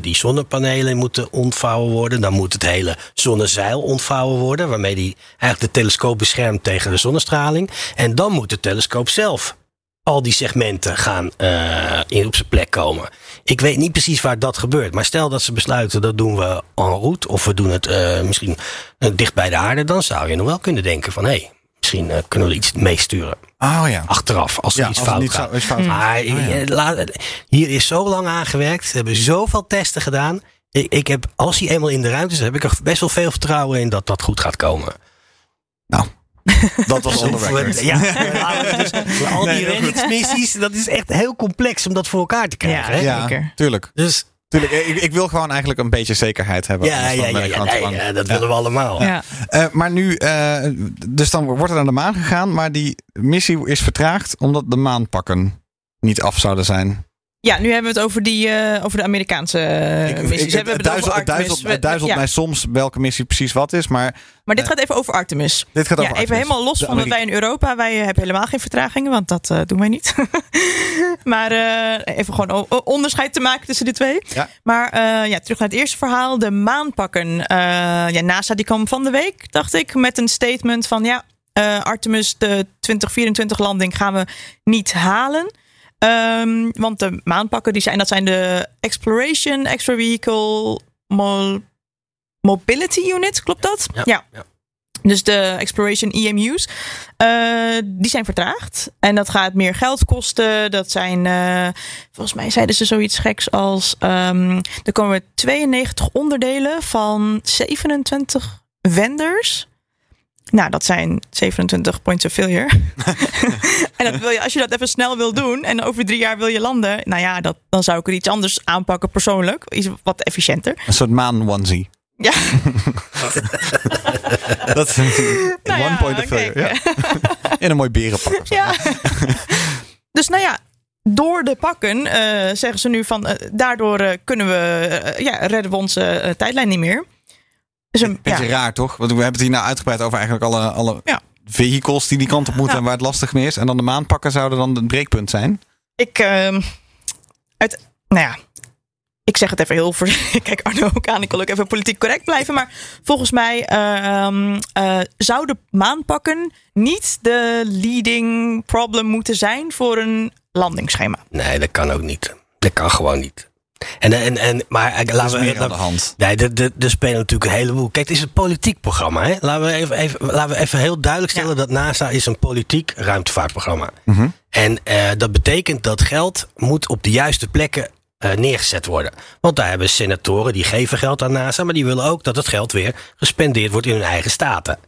die zonnepanelen moeten ontvouwen worden. Dan moet het hele zonnezeil ontvouwen worden. Waarmee die eigenlijk de telescoop beschermt tegen de zonnestraling. En dan moet de telescoop zelf al die segmenten gaan eh, in op zijn plek komen. Ik weet niet precies waar dat gebeurt. Maar stel dat ze besluiten dat doen we en route. Of we doen het eh, misschien eh, dicht bij de aarde. Dan zou je nog wel kunnen denken van... hé, hey, misschien kunnen we iets meesturen. Oh ja. Achteraf, als er Ja, iets als fout gaat. fout. Maar Oh ja. hier is zo lang aan gewerkt. Ze hebben zoveel testen gedaan. Ik, ik heb, als hij eenmaal in de ruimte is, heb ik er best wel veel vertrouwen in dat dat goed gaat komen. Nou, dat was on the record. Ja, dus, al die reddingsmissies, dat is echt heel complex om dat voor elkaar te krijgen. Ja. hè? Ja, tuurlijk. Dus tuurlijk. Ik, ik wil gewoon eigenlijk een beetje zekerheid hebben. ja, ja, ja, ja, nee, ja, dat Ja. willen we allemaal. Ja. Eh, maar nu, eh, dus dan wordt er naar de maan gegaan, maar die missie is vertraagd omdat de maanpakken niet af zouden zijn. Ja, nu hebben we het over, die, eh, over de Amerikaanse eh, Ik- missies. ik- het het duizelt, het ja, mij soms welke missie precies wat is, maar Maar dit eh, gaat even over Artemis. dit gaat Ja, over even Artemis. helemaal los De van dat wij in Europa, wij hebben helemaal geen vertragingen, want dat eh, doen wij niet. maar eh, even gewoon onderscheid te maken tussen die twee. Ja. Maar eh, ja, terug naar het eerste verhaal, de maanpakken. Eh, ja, NASA die kwam van de week, dacht ik, met een statement van ja, eh, Artemis de 2024 landing gaan we niet halen. Ehm, want de maanpakken die zijn, dat zijn de Exploration Extra Vehicle Mo- Mobility Unit, klopt dat? Ja, ja. Dus de Exploration EMU's, eh, die zijn vertraagd. En dat gaat meer geld kosten. Dat zijn, eh, volgens mij zeiden ze zoiets geks als... ehm, er komen 92 onderdelen van 27 vendors. Nou, dat zijn 27 points of failure. en dat wil je, als je dat even snel wil doen en over drie jaar wil je landen... Nou ja, dat, dan zou ik er iets anders aanpakken persoonlijk. Iets wat efficiënter. Een soort maan onesie. Ja, Dat is een Nou one ja, point of failure. Ja. In een mooi berenpak of zo. Ja. dus nou ja, door de pakken eh, zeggen ze nu van... eh, daardoor eh, kunnen we, ja, redden we onze tijdlijn niet meer. Dus een, Beetje ja, raar toch? Want we hebben het hier nou uitgebreid over eigenlijk alle, alle Ja. vehicles die die kant op moeten Ja. en waar het lastig mee is. En dan de maanpakken zouden dan het breekpunt zijn. ik... ehm, uit, nou ja, ik zeg het even heel voor. Ik kijk Arno ook aan. Ik wil ook even politiek correct blijven. Maar volgens mij ehm eh, zou de maanpakken niet de leading problem moeten zijn voor een landingsschema. Nee, dat kan ook niet. Dat kan gewoon niet. En, en, en, maar eh, Dat laten is we, meer aan de hand. Nee, er, spelen natuurlijk een heleboel. Kijk, het is een politiek programma. Hè? Laten, we even, even, laten we even heel duidelijk stellen dat NASA is een politiek ruimtevaartprogramma. Mhm. En eh, dat betekent dat geld moet op de juiste plekken eh, neergezet worden. Want daar hebben senatoren die geven geld aan NASA, maar die willen ook dat het geld weer gespendeerd wordt in hun eigen staten.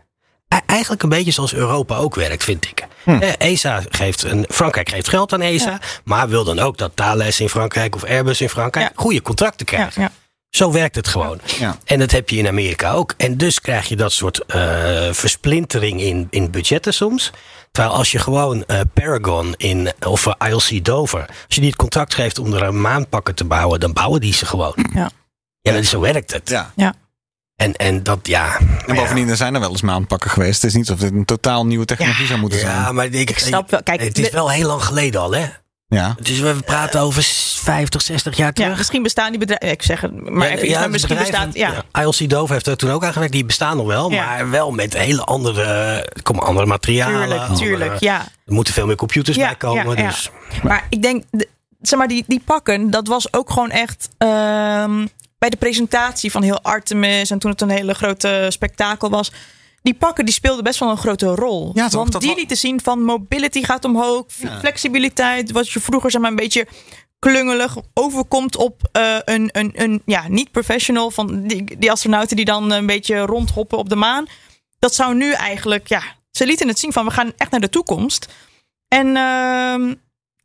E- Eigenlijk een beetje zoals Europa ook werkt, vind ik. Eh, ESA geeft een, Frankrijk geeft geld aan ESA, maar wil dan ook dat Thales in Frankrijk of Airbus in Frankrijk Ja. goede contracten krijgen. ja. Zo werkt het gewoon. Ja. En dat heb je in Amerika ook. En dus krijg je dat soort eh, versplintering in, in budgetten soms. Terwijl als je gewoon eh, Paragon in, of eh, ILC Dover, als je die het contract geeft om er een maanpakken te bouwen, dan bouwen die ze gewoon. Ja. Ja, dat is, zo werkt het. Ja. Ja. En, en dat, ja. En bovendien, er zijn er wel eens maanpakken geweest. Het is niet alsof dit een totaal nieuwe technologie zou moeten Ja, zijn. maar ik, Ik snap wel. Kijk, het is de- wel heel lang geleden al, hè? Ja. Dus we praten over 50, 60 jaar Ja, terug. misschien bestaan die bedrijven. Ik zeg het, maar Ja, even ja, maar misschien bestaat. Ja, ILC Dover heeft er toen ook aan gewerkt. Die bestaan nog wel, Ja. maar wel met hele andere, er komen andere materialen. tuurlijk, andere- tuurlijk. Ja. Er moeten veel meer computers Ja, bij komen. ja, ja. Dus. Maar ik denk, de- zeg maar, die, die pakken, dat was ook gewoon echt. ehm, bij de presentatie van heel Artemis en toen het een hele grote spektakel was. Die pakken die speelden best wel een grote rol. Ja, toch? Want die lieten zien van mobility gaat omhoog, flexibiliteit, wat je vroeger zeg maar een beetje klungelig overkomt op eh, een, een, een ja, niet-professional van die, die astronauten die dan een beetje rondhoppen op de maan. Dat zou nu eigenlijk, ja, ze lieten het zien van we gaan echt naar de toekomst. En ehm,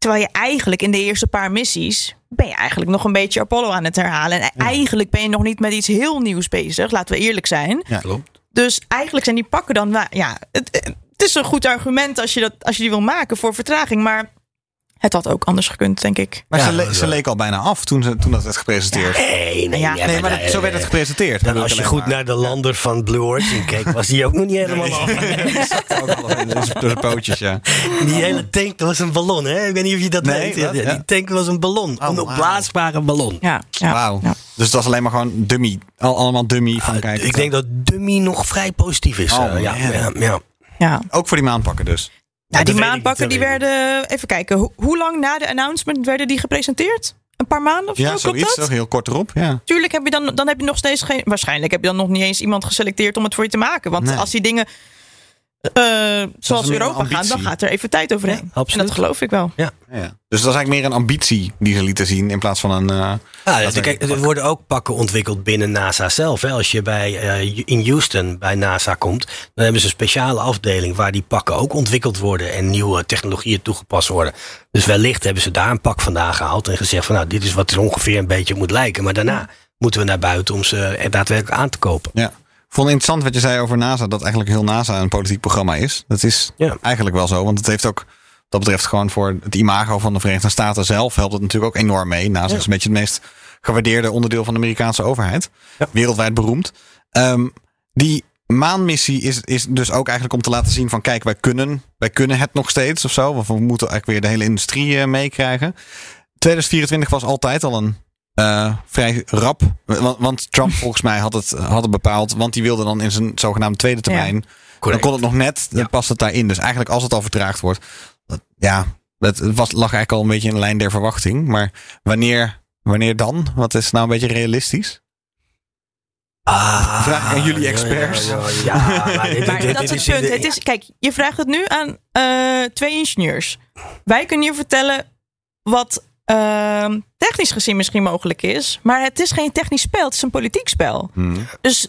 Terwijl je eigenlijk in de eerste paar missies. ben je eigenlijk nog een beetje Apollo aan het herhalen. En eigenlijk ben je nog niet met iets heel nieuws bezig, laten we eerlijk zijn. Ja. Klopt. Dus eigenlijk zijn die pakken dan. Ja, het, het is een goed argument als je, dat, als je die wil maken voor vertraging. Maar het had ook anders gekund, denk ik. Maar Ja, ze, le- ze leek al bijna af toen, ze, toen dat werd gepresenteerd. Nee, nee, Ja. nee, nee, maar maar dat- zo werd het gepresenteerd. Dan als je goed maar. naar de lander van Blue Origin keek, was die ook nog niet helemaal af. Ook half in de- pootjes, ja. Die hele tank dat was een ballon, hè? Ik weet niet of je dat Nee, weet. Die Ja. tank was een ballon. Oh, een wauw. opblaasbare ballon. Ja, ja, Wauw. ja. Dus het was alleen maar gewoon dummy. Al, allemaal dummy van Ah, kijk. ik denk dat Dummy nog vrij positief is. Oh, eh, ja, ja. ja. Ook voor die maanpakken dus. Ja, dat die maanpakken die werden. Even kijken, ho- hoe lang na de announcement werden die gepresenteerd? Een paar maanden of zo? Ja, zoiets. dat? Toch heel kort erop. Ja. Tuurlijk heb je dan, dan heb je nog steeds geen. Waarschijnlijk heb je dan nog niet eens iemand geselecteerd om het voor je te maken. Want Nee. als die dingen. Eh, zoals Europa gaan, dan gaat er even tijd overheen. en absoluut. dat geloof ik wel. Ja. Dus dat is eigenlijk meer een ambitie die ze lieten zien in plaats van een. eh, Ja, dus kijk, er worden ook pakken ontwikkeld binnen NASA zelf. Hè. Als je bij, eh, in Houston bij NASA komt, dan hebben ze een speciale afdeling waar die pakken ook ontwikkeld worden en nieuwe technologieën toegepast worden. Dus wellicht hebben ze daar een pak vandaan gehaald en gezegd van nou, dit is wat er ongeveer een beetje moet lijken. Maar daarna moeten we naar buiten om ze er daadwerkelijk aan te kopen. ja. Vond het interessant wat je zei over NASA. Dat eigenlijk heel NASA een politiek programma is. Dat is Ja. eigenlijk wel zo. Want het heeft ook. Dat betreft gewoon voor het imago van de Verenigde Staten zelf helpt het natuurlijk ook enorm mee. NASA is een beetje het meest gewaardeerde onderdeel van de Amerikaanse overheid. Ja. Wereldwijd beroemd. Ehm, die maanmissie is, is dus ook eigenlijk om te laten zien van kijk, wij kunnen, wij kunnen het nog steeds of zo. Want we moeten eigenlijk weer de hele industrie eh, meekrijgen. 2024 was altijd al een eh, vrij rap. Want, want Trump volgens mij had het, had het bepaald. Want die wilde dan in zijn zogenaamde tweede termijn. Dan kon het nog net, dan Ja. past het daarin. Dus eigenlijk als het al vertraagd wordt. Dat, ja, het was, lag eigenlijk al een beetje in de lijn der verwachting. Maar wanneer, wanneer dan? Wat is nou een beetje realistisch? Ah, Vraag aan jullie experts. Ja, ja, ja. Ja, maar dit- Maar dit- dat is het punt. Het is, kijk, je vraagt het nu aan eh, twee ingenieurs. Wij kunnen je vertellen wat ehm, technisch gezien misschien mogelijk is. Maar het is geen technisch spel, het is een politiek spel. Hmm. Dus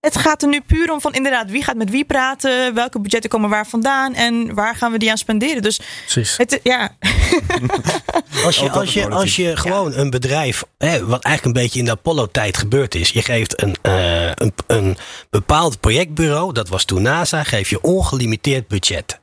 het gaat er nu puur om van inderdaad wie gaat met wie praten, welke budgetten komen waar vandaan en waar gaan we die aan spenderen. Dus Precies. het, ja, Als je, als je, als je gewoon een bedrijf, hè, wat eigenlijk een beetje in de Apollo-tijd gebeurd is. Je geeft een, eh, een, een bepaald projectbureau, dat was toen NASA, geef je ongelimiteerd budget.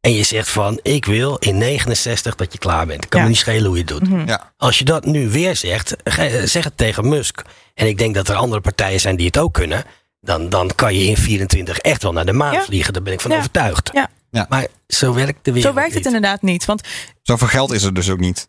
En je zegt van, ik wil in 69 dat je klaar bent. Kan Ja. me niet schelen hoe je het doet. Ja. Als je dat nu weer zegt, zeg het tegen Musk. En ik denk dat er andere partijen zijn die het ook kunnen. Dan, dan kan je in 24 echt wel naar de maan Ja. vliegen. Daar ben ik van Ja. overtuigd. Ja. Ja. Maar zo werkt de wereld zo werkt het niet. inderdaad niet. Want Zoveel geld is er dus ook niet.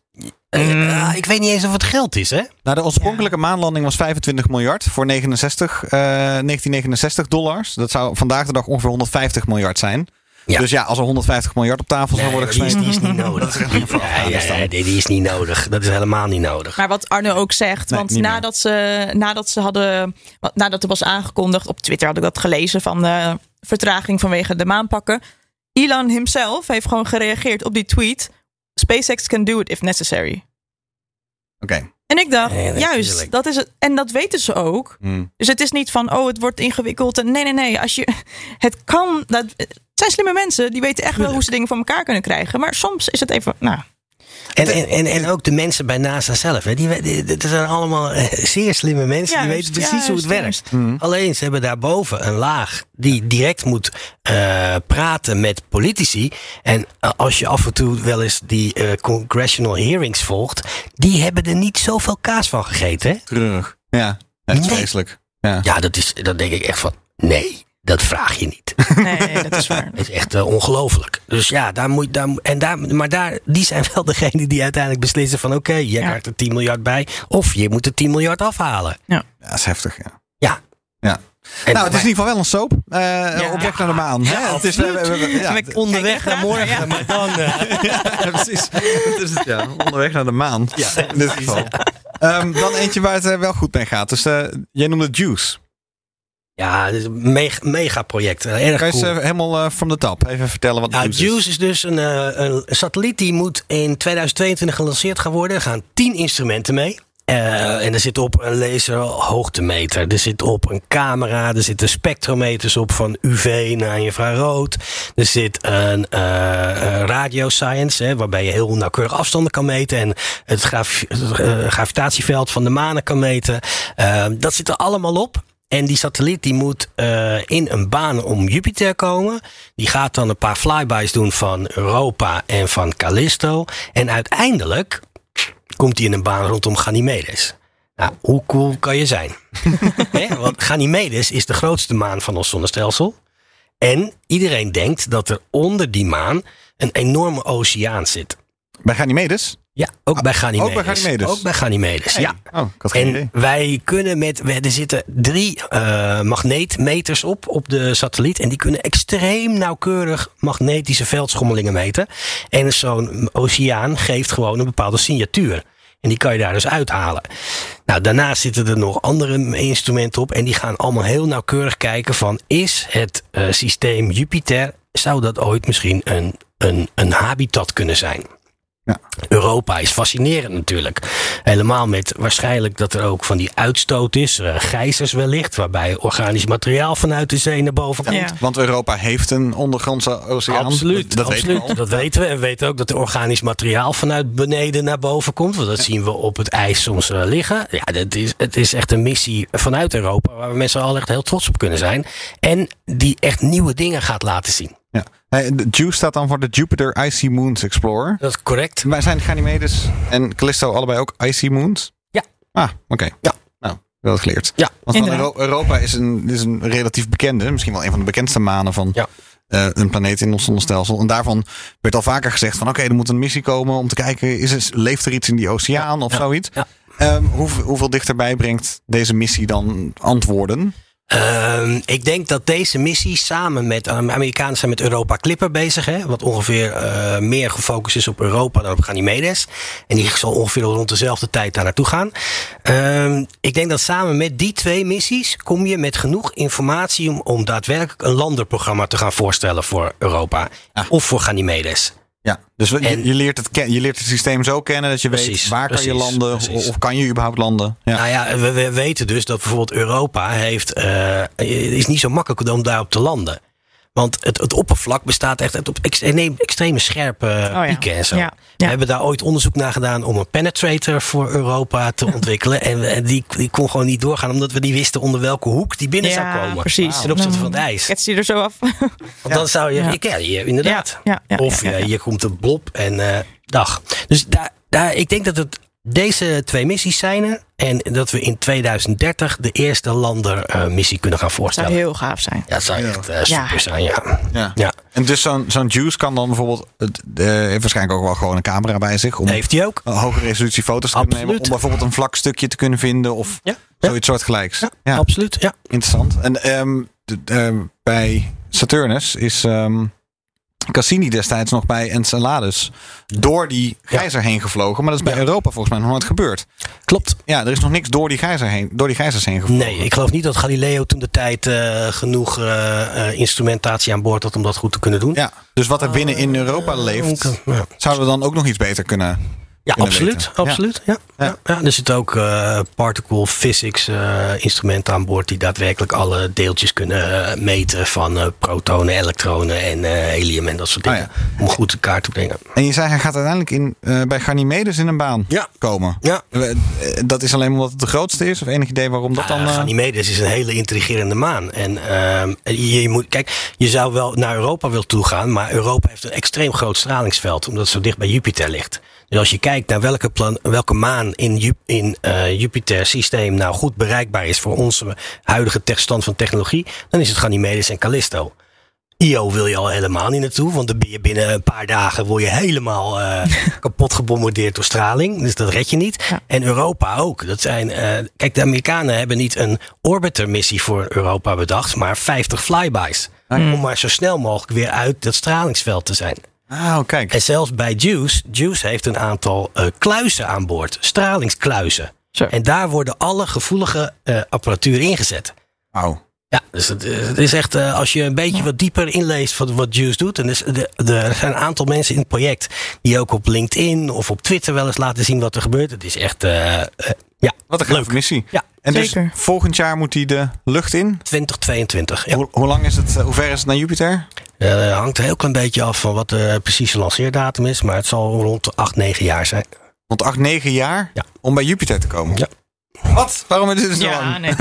Eh, ah, ik weet niet eens of het geld is, hè? Nou, de oorspronkelijke maanlanding was 25 miljard voor 69, eh, 1969 dollars. Dat zou vandaag de dag ongeveer 150 miljard zijn. Ja. Dus ja, als er 150 miljard op tafel zou worden die is, gesmeten. die is niet nodig. ja, ja, die, die is niet nodig. Dat is helemaal niet nodig. Maar wat Arno ook zegt, Nee, want nadat ze, nadat ze hadden, nadat er was aangekondigd, op Twitter had ik dat gelezen van de vertraging vanwege de maanpakken. Elon himself heeft gewoon gereageerd op die tweet. SpaceX can do it if necessary. Oké. En ik dacht, Nee, juist, dat is het. En dat weten ze ook. Hmm. Dus het is niet van, oh, het wordt ingewikkeld. En nee, nee, nee. Als je, het kan. Dat, het zijn slimme mensen. Die weten echt wel hoe ze dingen voor elkaar kunnen krijgen. Maar soms is het even, nou, En, en, en, en ook de mensen bij NASA zelf. Hè, die, dat zijn allemaal eh, zeer slimme mensen. die weten precies hoe het juist, werkt. Alleen ze hebben daarboven een laag die direct moet eh, praten met politici. En eh, als je af en toe wel eens die eh, congressional hearings volgt. Die hebben er niet zoveel kaas van gegeten. Hè? Treurig. Ja, dat is Nee. vreselijk. Ja. Ja, dat is, dan denk ik echt van. Nee, dat vraag je niet. nee, dat is waar. Het is echt eh, ongelooflijk. Dus ja, daar moet, daar, en daar, maar daar, die zijn wel degenen die uiteindelijk beslissen van oké, je Ja. krijgt er 10 miljard bij. Of je moet er 10 miljard afhalen. Ja, dat is heftig. Ja. Ja. Ja. En, nou, het is in ieder geval wel een soap. eh, op weg naar de maan. Ja, hè? het is, we- we- ja, onderweg naar morgen, ja. maar dan... eh, ja, precies. Dat is het, ja. Onderweg naar de maan. in dit geval. Ehm, dan eentje waar het wel goed mee gaat. Dus eh, jij noemde Juice. Ja, het is een mega, mega project. Erg cool. eh, helemaal eh, from the top even vertellen wat Nou, Juice is? Juice is dus een, eh, een satelliet die moet in 2022 gelanceerd gaan worden. Er gaan 10 instrumenten mee. En er zit op een laserhoogtemeter. Er zit op een camera. Er zitten spectrometers op van UV naar infrarood. Er zit een uh, radioscience, hè, waarbij je heel nauwkeurig afstanden kan meten. En het, graf, het uh, gravitatieveld van de manen kan meten. Dat zit er allemaal op. En die satelliet die moet uh, in een baan om Jupiter komen. Die gaat dan een paar flybys doen van Europa en van Callisto. En uiteindelijk komt hij in een baan rondom Ganymedes. Nou, hoe cool kan je zijn? He, want Ganymedes is de grootste maan van ons zonnestelsel. En iedereen denkt dat er onder die maan een enorme oceaan zit. Bij Ganymedes? Ja, ook bij Ganymedes. Ook bij Ganymedes? Ook bij Ganymedes, hey. ja. Oh, en idee. wij kunnen met, er zitten drie uh, magneetmeters op, op de satelliet. En die kunnen extreem nauwkeurig magnetische veldschommelingen meten. En zo'n oceaan geeft gewoon een bepaalde signatuur. En die kan je daar dus uithalen. Nou, daarnaast zitten er nog andere instrumenten op. En die gaan allemaal heel nauwkeurig kijken van... is het uh, systeem Jupiter... zou dat ooit misschien een, een, een habitat kunnen zijn? Ja. Europa is fascinerend natuurlijk. Helemaal met waarschijnlijk dat er ook van die uitstoot is. Uh, gijzers wellicht, waarbij organisch materiaal vanuit de zee naar boven komt. Ja. Want Europa heeft een ondergrondse oceaan. Absoluut, dat, absoluut. Weten we dat weten we. En we weten ook dat er organisch materiaal vanuit beneden naar boven komt. Want dat ja. zien we op het ijs soms uh, liggen. Ja, dat is, het is echt een missie vanuit Europa waar we met z'n allen echt heel trots op kunnen zijn. En die echt nieuwe dingen gaat laten zien. Ja. Hey, de Juice staat dan voor de Jupiter Icy Moons Explorer. Dat is correct. Maar zijn Ganymedes en Callisto allebei ook Icy Moons? Ja. Ah, oké. Okay. Ja. Nou, wel geleerd. Ja, Want Euro Europa is een, is een relatief bekende, misschien wel een van de bekendste manen van ja. uh, een planeet in ons zonnestelsel. En daarvan werd al vaker gezegd van oké, okay, er moet een missie komen om te kijken, is er, leeft er iets in die oceaan of ja. zoiets? Ja. Um, hoe, hoeveel dichterbij brengt deze missie dan antwoorden? Uh, ik denk dat deze missie samen met de Amerikanen zijn met Europa Clipper bezig. Hè, wat ongeveer uh, meer gefocust is op Europa dan op Ganymedes. En die zal ongeveer rond dezelfde tijd daar naartoe gaan. Uh, ik denk dat samen met die twee missies kom je met genoeg informatie om, om daadwerkelijk een landerprogramma te gaan voorstellen voor Europa. Ah. Of voor Ganymedes. Ja, dus je, En- je, leert het, ken- je leert het systeem zo kennen dat je weet Precies, waar kan je landen precies. of kan je überhaupt landen. Ja. Nou ja, we, we weten dus dat bijvoorbeeld Europa heeft, uh, het is niet zo makkelijk om daarop te landen. Want het, het oppervlak bestaat echt uit op extreem, extreme scherpe ja. pieken en zo. Ja, We hebben daar ooit onderzoek naar gedaan om een penetrator voor Europa te ontwikkelen. En, die, die kon gewoon niet doorgaan, omdat we niet wisten onder welke hoek die binnen zou komen. precies. Ten opzichte van het ijs. Ketst hij er zo af. Want dan zou je, Ja. ja, je inderdaad. Of eh, ja. je komt een blob en eh, dag. Dus daar, daar, ik denk dat het deze twee missies zijn er. En dat we in 2030 de eerste landermissie kunnen gaan Dat zou voorstellen. heel gaaf zijn. Ja, dat zou Ja. echt eh, super Ja. zijn, ja. Ja. ja. En dus zo'n zo'n Juice kan dan bijvoorbeeld, het, eh, heeft waarschijnlijk ook wel gewoon een camera bij zich om Heeft hij ook. een hoge resolutie foto's te kunnen nemen. Om bijvoorbeeld een vlak stukje te kunnen vinden of Ja, ja. zoiets soortgelijks. Ja, absoluut. Ja. interessant. En ehm, de- ehm, bij Saturnus is ehm, Cassini destijds nog bij Enceladus door die gijzer heen gevlogen. Maar dat is bij Ja. Europa volgens mij nog nooit gebeurd. Klopt. Ja, er is nog niks door die, gijzer heen, door die gijzers heen gevlogen. Nee, ik geloof niet dat Galileo toen de tijd eh, genoeg eh, eh, instrumentatie aan boord had om dat goed te kunnen doen. Ja, dus wat er binnen in Europa leeft, zouden we dan ook nog iets beter kunnen Ja, absoluut. absoluut ja. Ja. Ja. Er zitten ook eh, particle physics eh, instrumenten aan boord die daadwerkelijk alle deeltjes kunnen eh, meten van protonen, elektronen en helium en dat soort Ah, dingen. Om goed in kaart te brengen. En je zei, hij gaat uiteindelijk in, bij Ganymedes in een baan Ja. komen. Ja. Dat is alleen omdat het de grootste is? Of enig idee waarom dat dan... Uh, Ganymedes is een hele intrigerende maan. En ehm, je, je moet, kijk, je zou wel naar Europa willen toegaan, maar Europa heeft een extreem groot stralingsveld, omdat het zo dicht bij Jupiter ligt. Dus als je kijkt naar welke, plan, welke maan in, Ju- in eh, Jupiter systeem nou goed bereikbaar is voor onze huidige stand van technologie, dan is het Ganymedes en Callisto. Io wil je al helemaal niet naartoe, want dan ben je binnen een paar dagen word je helemaal eh, kapot gebombardeerd door straling. Dus dat red je niet. Ja. En Europa ook. Dat zijn, eh, kijk, de Amerikanen hebben niet een orbiter-missie voor Europa bedacht, maar 50 flybys. Om maar zo snel mogelijk weer uit dat stralingsveld te zijn. Ah, oh, kijk. En zelfs bij Juice, Juice heeft een aantal eh, kluizen aan boord, stralingskluizen. Zo. En daar worden alle gevoelige eh, apparatuur ingezet. Wauw. Ja, dus het, het is echt, eh, als je een beetje wat dieper inleest van wat Juice doet. En dus de, de, er zijn een aantal mensen in het project die ook op LinkedIn of op Twitter wel eens laten zien wat er gebeurt. Het is echt, eh, eh, ja, Wat een leuk. leuke missie. Ja, En dus Zeker. volgend jaar moet hij de lucht in. 2022. Ja. Hoe, hoe lang is het? eh, hoe ver is het naar Jupiter? Eh, hangt een heel klein beetje af van wat de precieze lanceerdatum is. Maar het zal rond 8, 9 jaar zijn. Want acht, negen jaar Ja. om bij Jupiter te komen. Ja. Wat? Waarom is dit zo Ja, lang? nee,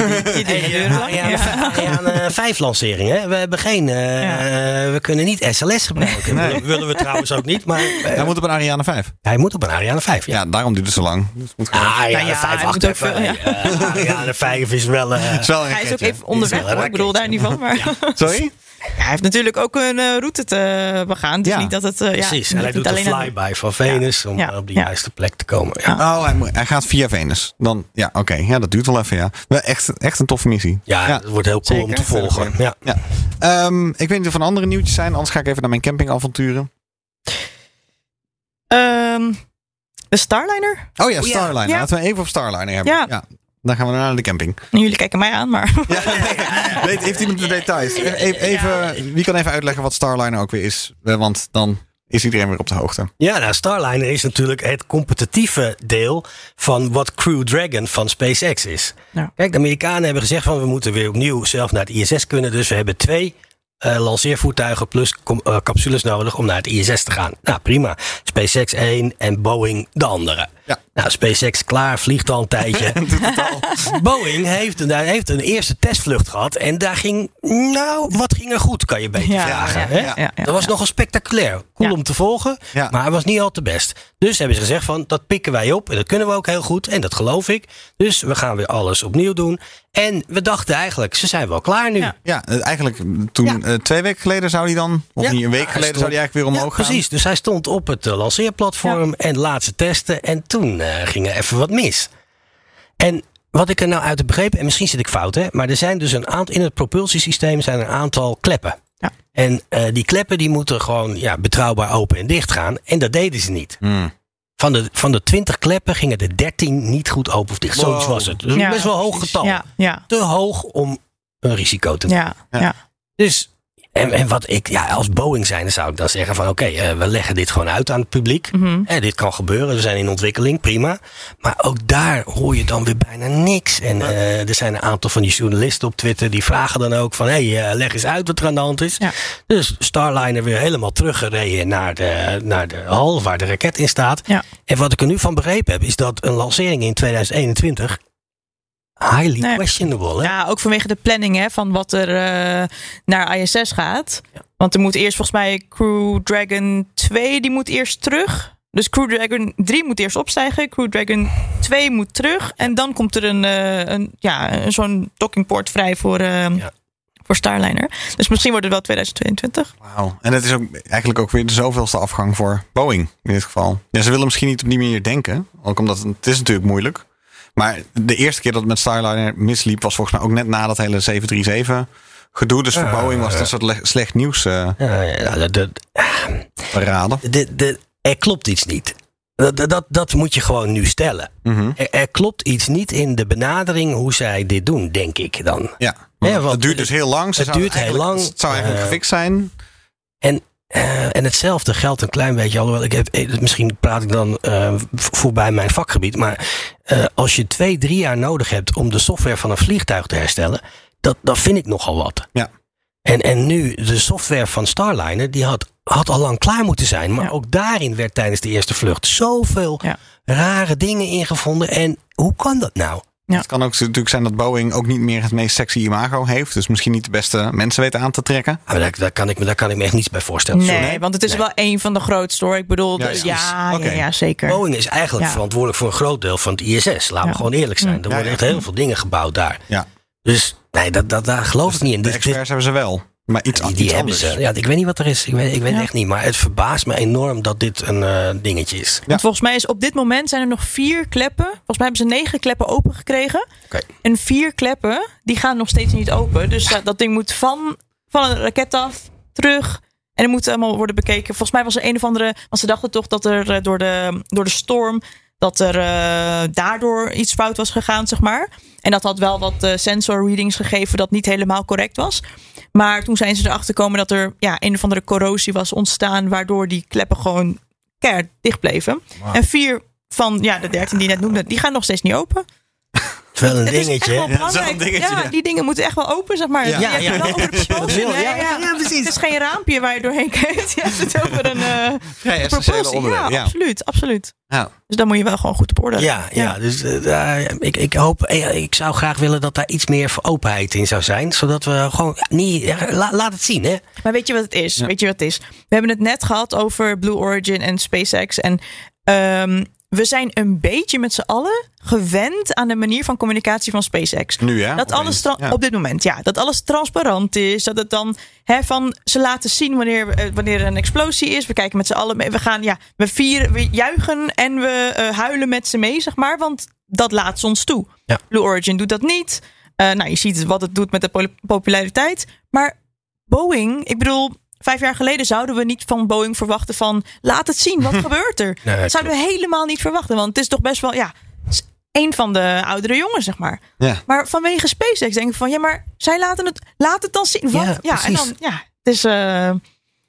Hey. Ariane, Ja. Ariane 5 lancering. Hè? We hebben geen. eh, Ja. eh, we kunnen niet SLS gebruiken. Nee. Willen- Willen we trouwens ook niet. Maar eh, Hij moet op een Ariane 5. hij moet op een Ariane 5. Ja. Ja, daarom duurt het zo lang. Dus moet Ah, Ariane Nou ja, 5, hij wacht moet ook even. veel, ja. Hey, eh, Ariane 5 is wel. eh, is wel een Hij is ook even onderweg. Ik bedoel daar niet van. Maar Sorry? Hij heeft natuurlijk ook een eh, route te begaan. Dus Ja. niet dat het. eh, ja, Precies. En hij doet een flyby van Venus om Ja. eh, op Ja. juiste plek te komen. Ja, Oh, hij, gaat via Venus. Dan, ja, oké. Ja, dat duurt wel even, ja. Wel echt, echt een toffe missie. ja, het wordt heel cool om te volgen. Ja. Ja. Ehm, ik weet niet of er andere nieuwtjes zijn. Anders ga ik even naar mijn campingavonturen. Ehm, de Starliner? Oh ja, Oh. Starliner. Ja. Laten we even op Starliner hebben. Ja. Dan gaan we naar de camping. Jullie kijken mij aan, maar. Weet, heeft iemand de details? Even, even, wie kan even uitleggen wat Starliner ook weer is? Eh, Want dan is iedereen weer op de hoogte. Ja, nou, Starliner is natuurlijk het competitieve deel van wat Crew Dragon van SpaceX is. Ja. Kijk, de Amerikanen hebben gezegd van we moeten weer opnieuw zelf naar het ISS kunnen. Dus we hebben twee eh, lanceervoertuigen plus com- eh, capsules nodig om naar het ISS te gaan. Nou, prima. SpaceX één en Boeing de andere. Ja. Nou, SpaceX klaar, vliegt al een tijdje. Boeing heeft, een- heeft een eerste testvlucht gehad. En daar ging, nou, wat ging er goed, kan je beter Ja, vragen. ja, hè? ja, ja, dat was ja. nogal spectaculair. Cool Ja. om te volgen, Ja. maar hij was niet al te best. Dus hebben ze gezegd van, dat pikken wij op. En dat kunnen we ook heel goed. En dat geloof ik. Dus we gaan weer alles opnieuw doen. En we dachten eigenlijk, ze zijn wel klaar nu. Ja. Ja, eh, eigenlijk toen Ja. eh, twee weken geleden zou hij dan, of Ja. niet een week geleden stond- zou hij eigenlijk weer omhoog Ja, gaan. precies. Dus hij stond op het eh, lanceerplatform en laatste testen. En toen eh, ging er even wat mis. En wat ik er nou uit heb begrepen, en misschien zit ik fout, hè, maar er zijn dus een aantal in het propulsiesysteem zijn er een aantal kleppen. Ja. En eh, die kleppen die moeten gewoon ja, betrouwbaar open en dicht gaan. En dat deden ze niet. Hmm. Van de, van de 20 kleppen gingen er 13 niet goed open of dicht. Zoiets Wow. was het. Dus Ja, best wel hoog precies. getal. Ja, ja, Te hoog om een risico te nemen. ja, Ja. ja. Dus, en, en wat ik, ja, als Boeing zijn, zou ik dan zeggen van oké, eh, we leggen dit gewoon uit aan het publiek. Eh, dit kan gebeuren, we zijn in ontwikkeling, prima. Maar ook daar hoor je dan weer bijna niks. En eh, er zijn een aantal van die journalisten op Twitter die vragen dan ook van hé, hey, leg eens uit wat er aan de hand is. Ja. Dus Starliner weer helemaal teruggereden naar de, naar de hal waar de raket in staat. Ja. En wat ik er nu van begrepen heb, is dat een lancering in 2021 highly Nee. questionable. Hè? Ja, ook vanwege de planning hè, van wat er eh, naar ISS gaat. Want er moet eerst volgens mij Crew Dragon 2, die moet eerst terug. Dus Crew Dragon 3 moet eerst opstijgen. Crew Dragon 2 moet terug. En dan komt er een, eh, een, ja, een zo'n dockingpoort vrij voor, eh, Ja. voor Starliner. Dus misschien wordt het wel 2022. Wauw. En het is ook eigenlijk ook weer de zoveelste afgang voor Boeing in dit geval. Ja, ze willen misschien niet op die manier denken. Ook omdat het, het is natuurlijk moeilijk. Maar de eerste keer dat het met Starliner misliep was volgens mij ook net na dat hele 737 gedoe. Dus voor Ah, Boeing was het een soort le- slecht nieuws eh Ja, de, de, er klopt iets niet. Dat, dat, dat moet je gewoon nu stellen. Mhm. Er, er klopt iets niet in de benadering hoe zij dit doen, denk ik dan. Ja, want het duurt dus heel lang. Ze het duurt heel lang. Het zou eigenlijk Eh, gefixt zijn. En, eh, en hetzelfde geldt een klein beetje, alhoewel ik heb, eh, misschien praat ik dan eh, voorbij mijn vakgebied, maar eh, als je twee, drie jaar nodig hebt om de software van een vliegtuig te herstellen, dat, dat vind ik nogal wat. Ja. En, en nu, de software van Starliner, die had, had al lang klaar moeten zijn. Maar Ja. ook daarin werd tijdens de eerste vlucht zoveel Ja. rare dingen ingevonden. En hoe kan dat nou? Ja. Het kan ook natuurlijk zijn dat Boeing ook niet meer het meest sexy imago heeft. Dus misschien niet de beste mensen weten aan te trekken. Ah, maar daar, daar, kan ik, me- daar kan ik me echt niets bij voorstellen. Nee, want het is Nee. wel een van de grootste hoor. Ik bedoel, Ja, ja, ja, ja, zeker. Boeing is eigenlijk Ja. verantwoordelijk voor een groot deel van het ISS. Laten we Ja. gewoon eerlijk zijn. Mm. Er Ja, worden ja. echt heel veel dingen gebouwd daar. Ja. Dus nee, dat, dat, daar geloof ik niet in. De Dus dit- experts hebben ze wel. Maar iets, die iets die hebben anders. ze. Ja, ik weet niet wat er is. Ik weet, ik weet Ja. echt niet. Maar het verbaast me enorm dat dit een eh, dingetje is. Ja. Want volgens mij is op dit moment zijn er nog vier kleppen. Volgens mij hebben ze negen kleppen open gekregen. Oké. En vier kleppen, die gaan nog steeds niet open. Dus dat, dat ding moet van, van een raket af, terug. En er moet allemaal worden bekeken. Volgens mij was er een of andere. Want ze dachten toch dat er eh, door de, door de storm. Dat er eh, daardoor iets fout was gegaan, zeg maar. En dat had wel wat eh, sensor readings gegeven dat niet helemaal correct was. Maar toen zijn ze erachter gekomen dat er ja, een of andere corrosie was ontstaan, waardoor die kleppen gewoon keihard dicht bleven. En vier van ja, de dertien die je net noemde, die gaan nog steeds niet open. Wel een Het dingetje. wel? Ja, wel dingetje, die dingen moeten echt wel open, zeg maar. Ja. Ja, precies. Het is geen raampje waar je doorheen kijkt. Je hebt het over een eh Vrij essentiële propulsie. Ja, absoluut, absoluut. Ja. Dus dan moet je wel gewoon goed op orde. Ja, ja, dus eh, ik, ik hoop, eh, ik zou graag willen dat daar iets meer openheid in zou zijn. Zodat we gewoon, niet, la- laat het zien, hè? Maar weet je wat het is? Weet je wat het is? We hebben het net gehad over Blue Origin en SpaceX. En ehm, we zijn een beetje met z'n allen gewend aan de manier van communicatie van SpaceX. Nu ja. Dat alles Ja. op dit moment, ja, dat alles transparant is. Dat het dan hè, van ze laten zien wanneer, eh, wanneer er een explosie is. We kijken met z'n allen mee. We gaan, ja, we vieren, we juichen en we eh, huilen met ze mee, zeg maar. Want dat laat ze ons toe. Ja. Blue Origin doet dat niet. Eh, nou, je ziet wat het doet met de populariteit. Maar Boeing, ik bedoel, vijf jaar geleden zouden we niet van Boeing verwachten van laat het zien, wat gebeurt er? Nee, dat zouden we helemaal niet verwachten, want het is toch best wel, ja, een van de oudere jongens, zeg maar. Ja. Maar vanwege SpaceX denk ik van, ja, maar zij laten het, laat het dan zien. Wat? Ja, Ja, en dan, ja, het is eh,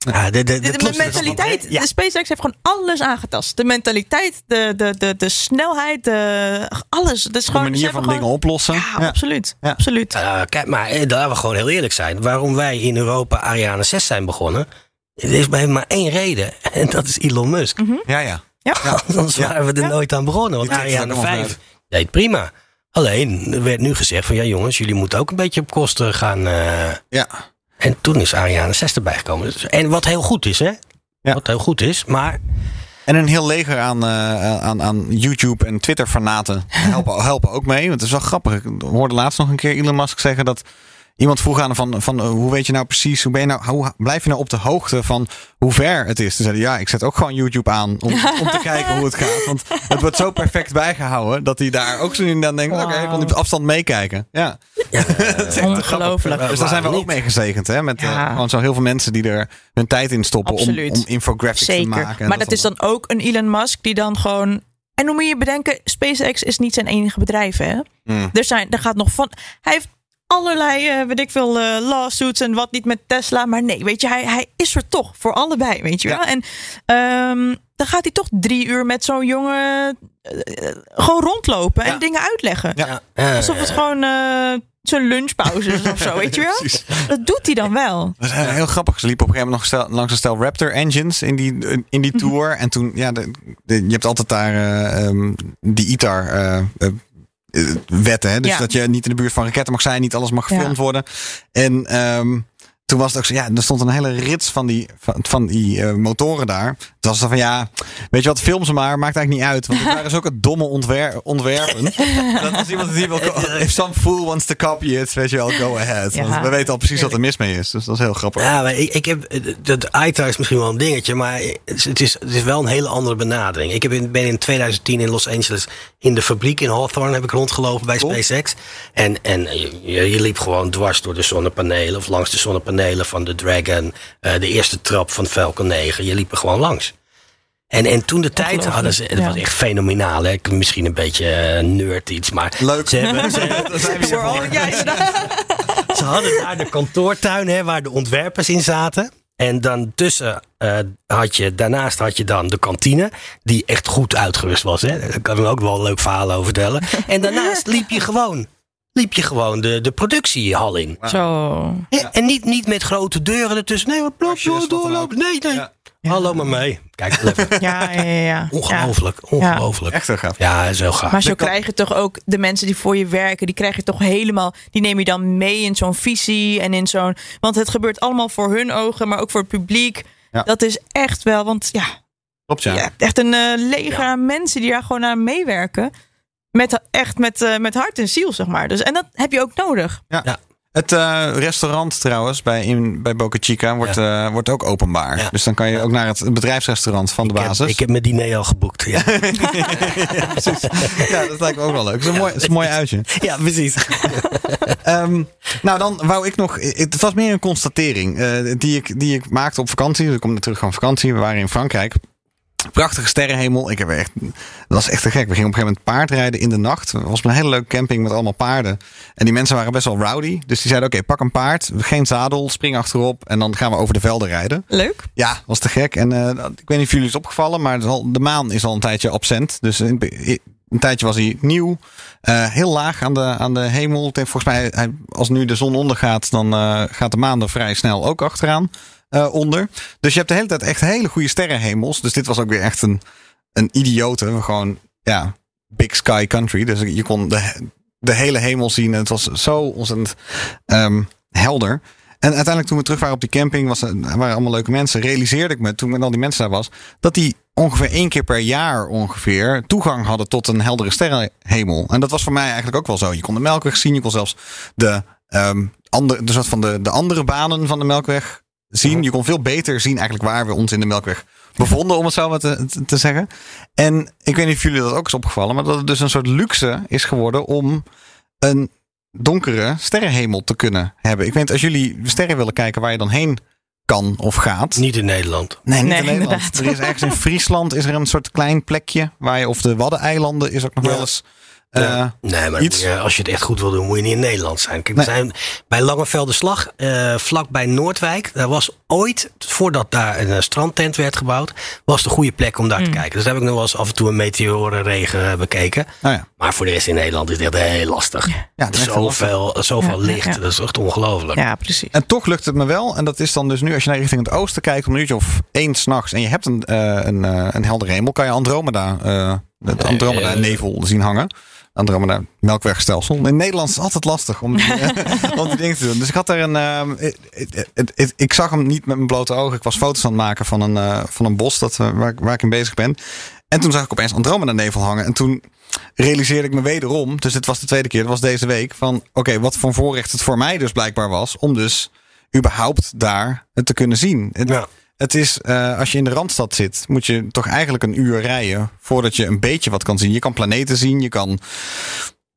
Ja, de, de, de, de, de klopt. mentaliteit. Ja. De SpaceX heeft gewoon alles aangetast. De mentaliteit, de, de, de, de snelheid, de, alles. De gewoon, manier van dingen oplossen. Ja, absoluut. Ja. absoluut. Uh, kijk, maar eh, laten we gewoon heel eerlijk zijn. Waarom wij in Europa Ariane 6 zijn begonnen, er is maar, maar één reden. En dat is Elon Musk. Ja, ja. Ja. Anders Ja. waren we er Ja. nooit aan begonnen. Want Ariane ook nog 5 uit. deed prima. Alleen, er werd nu gezegd van ja jongens, jullie moeten ook een beetje op kosten gaan. eh. Ja. En toen is Ariane 6 erbij gekomen. Dus- En wat heel goed is, hè? Ja. Wat heel goed is, maar En een heel leger aan, eh, aan, aan YouTube en Twitter fanaten helpen, helpen ook mee. Want het is wel grappig. Ik hoorde laatst nog een keer Elon Musk zeggen dat iemand vroeg aan van, van eh, hoe weet je nou precies, hoe ben je nou, hoe blijf je nou op de hoogte van hoe ver het is? Toen zei hij, ja, ik zet ook gewoon YouTube aan om, om te kijken hoe het gaat. Want het wordt zo perfect bijgehouden dat hij daar ook zo en dan denkt, oké, ik kan op afstand meekijken. Ja. ja, Ongelooflijk. Dus daar zijn we ook mee gezegend, hè? Met eh, gewoon zo heel veel mensen die er hun tijd in stoppen om, Absoluut. om infographics te maken. en maar dat is dan ook een Elon Musk die dan gewoon. En hoe moet je bedenken, SpaceX is niet zijn enige bedrijf, hè? Mm. Er, zijn, er gaat nog van. Hij heeft allerlei, eh, weet ik veel, eh, lawsuits en wat niet met Tesla. Maar nee, weet je, hij, hij is er toch voor allebei, weet je Ja. wel. En ehm, dan gaat hij toch drie uur met zo'n jongen eh, gewoon rondlopen en Ja. dingen uitleggen. Ja. Alsof het gewoon zijn lunchpauze is of zo, weet je wel. Dat doet hij dan wel. Dat is heel grappig. Ze liepen op een gegeven moment nog stel, langs een stel Raptor engines in die, in Mhm. die tour. En toen, ja, de, de- je hebt altijd daar eh, ehm, die ITAR eh, wetten. Hè? Dus Ja. dat je niet in de buurt van raketten mag zijn, niet alles mag gefilmd Ja. worden. En ehm, toen was het ook zo, ja, er stond een hele rits van die, van, van die eh, motoren daar. Toen was het van, ja, weet je wat, film ze maar, maakt eigenlijk niet uit. Want het waren zulke domme ontwer ontwerpen. dat als iemand het hier wil, if some fool wants to copy it, weet je wel, go ahead. Ja. Want we weten al precies wat er mis mee is. Dus dat is heel grappig. Ja, maar ik, ik heb, dat ITAR is misschien wel een dingetje, maar het is, het is, het is wel een hele andere benadering. Ik heb in, ben in 2010 in Los Angeles in de fabriek in Hawthorne heb ik rondgelopen bij Cool. SpaceX. En, en je, je liep gewoon dwars door de zonnepanelen of langs de zonnepanelen van de Dragon, eh, de eerste trap van Falcon 9. Je liep er gewoon langs. En, en toen de tijd hadden ze, het ja. was echt fenomenaal. Hè? Ik- Misschien een beetje eh, nerd iets, maar Leuk. ze hebben, ze, ze hadden daar de kantoortuin hè, waar de ontwerpers in zaten. En dan tussen eh, had je, daarnaast had je dan de kantine, die echt goed uitgerust was. Hè. Daar kan ik ook wel een leuk verhaal over vertellen. En daarnaast liep je gewoon, liep je gewoon de, de productiehal in. Zo. En niet, niet met grote deuren ertussen. Nee, wat er doorlopen. Nee, nee. Ja. Hallo maar mee. Kijk, even. Ja, ja, ja. ja. ongelooflijk, ongelooflijk. Echt heel gaaf. Ja, is heel gaaf. Maar zo krijg je toch ook de mensen die voor je werken, die krijg je toch helemaal, die neem je dan mee in zo'n visie en in zo'n, want het gebeurt allemaal voor hun ogen, maar ook voor het publiek. Ja. Dat is echt wel, want ja, Klopt, ja. echt een eh, leger aan mensen die daar gewoon aan meewerken. Met, echt met, eh, met hart en ziel, zeg maar. Dus, en dat heb je ook nodig. Het eh, restaurant trouwens bij, in, bij Boca Chica wordt, eh, wordt ook openbaar. Ja. Dus dan kan je ook naar het bedrijfsrestaurant van de ik, heb, basis. ik heb mijn diner al geboekt. Ja, ja, dat lijkt me ook wel leuk. Het is een mooi, het is een mooi uitje. ja precies. Ehm, nou, dan wou ik nog. Het was meer een constatering eh, die, ik, die ik maakte op vakantie. Dus ik kom terug van vakantie. We waren in Frankrijk. Prachtige sterrenhemel. Ik heb echt, dat was echt te gek. We gingen op een gegeven moment paardrijden in de nacht. Het was een hele leuke camping met allemaal paarden. En die mensen waren best wel rowdy. Dus die zeiden, oké, pak een paard. Geen zadel, spring achterop. En dan gaan we over de velden rijden. Leuk. Ja, was te gek. En eh, ik weet niet of jullie het is opgevallen, maar de maan is al een tijdje absent. Dus in- een tijdje was hij nieuw. Eh, heel laag aan de, aan de hemel. Volgens mij, als nu de zon ondergaat, dan eh, gaat de maan er vrij snel ook achteraan eh, onder. Dus je hebt de hele tijd echt hele goede sterrenhemels. Dus dit was ook weer echt een, een idiote. Gewoon, ja, big sky country. Dus je kon de, de hele hemel zien. En het was zo ontzettend ehm, helder. En uiteindelijk toen we terug waren op die camping, was, waren allemaal leuke mensen. Realiseerde ik me toen met al die mensen daar was, dat die ongeveer één keer per jaar ongeveer toegang hadden tot een heldere sterrenhemel. En dat was voor mij eigenlijk ook wel zo. Je kon de Melkweg zien, je kon zelfs de, ehm andere, de, soort van de, de andere banen van de Melkweg zien. Je kon veel beter zien eigenlijk waar we ons in de Melkweg bevonden, om het zo maar te, te- zeggen. En ik weet niet of jullie dat ook is opgevallen, maar dat het dus een soort luxe is geworden om een donkere sterrenhemel te kunnen hebben. Ik weet niet, als jullie sterren willen kijken waar je dan heen kan of gaat. Niet in Nederland. Nee, niet Nee, in Nederland. inderdaad. Er is ergens in Friesland is er een soort klein plekje waar je, of de Waddeneilanden is ook nog Ja. wel eens. Eh. Nee, maar iets. je- als je het echt goed wil doen, moet je niet in Nederland zijn. Kijk, we Nee. zijn bij Langevelde Slag, eh vlak bij Noordwijk. Daar was ooit, voordat daar een eh, strandtent werd gebouwd, was de goede plek om daar te kijken. Dus daar heb ik nog wel eens af en toe een meteorenregen eh, bekeken. nou ja, Maar voor de rest in Nederland is het echt heel lastig. ja is lastig. Zoveel, zoveel Ja, ja, licht, ja. dat is echt ongelooflijk. Ja, precies. En toch lukt het me wel. En dat is dan dus nu, als je naar richting het oosten kijkt, om een uurtje of één s'nachts. En je hebt een, eh een, eh een heldere hemel, kan je Andromeda, eh het Andromeda eh, nevel zien hangen. Andromeda melkwegstelsel. In Nederland is het altijd lastig om die, die dingen te doen. Dus ik had er een. ehm, het- het- ik zag hem niet met mijn blote ogen. Ik was foto's aan het maken van een, eh, van een bos dat, eh, waar, ik- ik in bezig ben. En toen zag ik opeens Andromeda nevel hangen. En toen realiseerde ik me wederom, dus dit was de tweede keer, dat was deze week, van oké, wat voor voorrecht het voor mij dus blijkbaar was om dus überhaupt daar het te kunnen zien. Ja. Het is, eh, als je in de Randstad zit, moet je toch eigenlijk een uur rijden voordat je een beetje wat kan zien. Je kan planeten zien, je kan,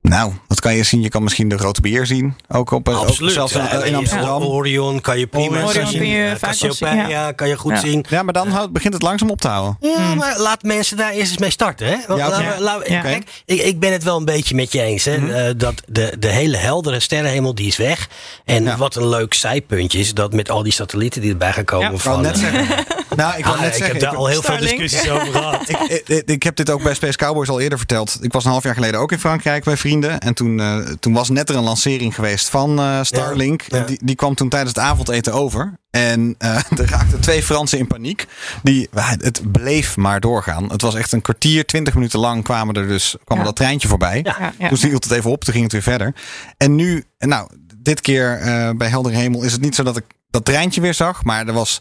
nou, wat kan je zien? Je kan misschien de grote beer zien, ook op, eh, ook Absoluut. zelfs in, Ja, ja, Amsterdam. Orion kan je prima Orion zien. kun je Eh, Cassiopeia zien, kan je goed Ja. zien. Ja, maar dan houdt- begint het langzaam op te houden. Ja, maar laat mensen daar eerst eens mee starten. Hè? Want Ja, Ja. kijk, ik, ik ben het wel een beetje met je eens. Hè? eh, dat de, de hele heldere sterrenhemel die is weg. En Ja. wat een leuk zijpuntje is dat met al die satellieten die erbij gaan komen. Ja. Van, net eh, zeggen. Nou, ik ah, net ik zeggen. heb daar ik- al heel veel discussies over gehad. ik, ik, ik heb dit ook bij Space Cowboys al eerder verteld. Ik was een half jaar geleden ook in Frankrijk bij vrienden. En toen, eh, toen was net er een lancering geweest van eh, Starlink. Ja, ja. Die, die kwam toen tijdens het avondeten over. En eh, er raakten twee Fransen in paniek. Die, het bleef maar doorgaan. Het was echt een kwartier, twintig minuten lang kwamen er dus, kwam Ja. dat treintje voorbij. Ja. Ja. Toen hield het even op, toen ging het weer verder. En nu, nou, dit keer eh, bij Heldere Hemel is het niet zo dat ik dat treintje weer zag. Maar er was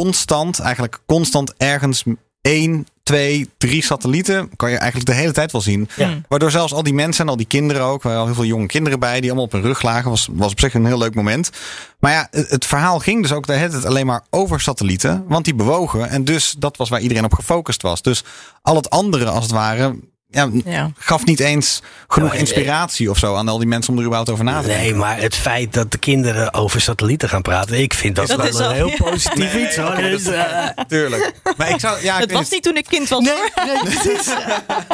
constant, eigenlijk constant ergens één, twee, drie satellieten. Kan je eigenlijk de hele tijd wel zien. Ja. Waardoor zelfs al die mensen en al die kinderen ook, er waren al heel veel jonge kinderen bij, die allemaal op hun rug lagen. Was, was op zich een heel leuk moment. Maar ja, het, het verhaal ging dus ook de hele tijd alleen maar over satellieten. Want die bewogen. En dus dat was waar iedereen op gefocust was. Dus al het andere, als het ware, ja, Ja. gaf niet eens genoeg inspiratie of zo aan al die mensen om er überhaupt over na te denken. Nee, maar het feit dat de kinderen over satellieten gaan praten, ik vind dat, Dat wel is een al- heel ja. positief Nee, iets. hoor. Dus, Tuurlijk. Maar ik zou, ja, ik Het was niet toen ik kind was. hoor. nee, precies.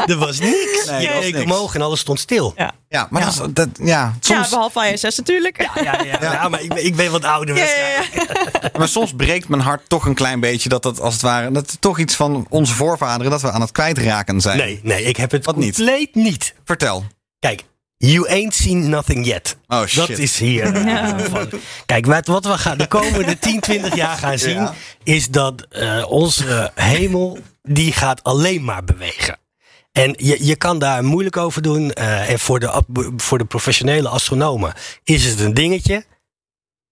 Er was niks. Nee, je er was keek niks. omhoog en alles stond stil. Ja. Ja, maar Ja. Dat, is- dat, ja, soms, Ja, behalve ISS natuurlijk. Ja, ja, ja, ja, maar ik ben, ik ben wat ouder. Ja, waarschijnlijk. ja, ja. maar soms breekt mijn hart toch een klein beetje dat dat als het ware, dat het toch iets van onze voorvaderen dat we aan het kwijtraken zijn. Nee, nee, ik heb het Wat niet? compleet niet. Vertel. Kijk, you ain't seen nothing yet. Oh shit. Dat is hier. eh, van. Kijk, wat, wat we gaan de komende 10, 20 jaar gaan zien, Ja. is dat eh, onze hemel, die gaat alleen maar bewegen. En je, je kan daar moeilijk over doen. eh, en voor de, voor de professionele astronomen is het een dingetje.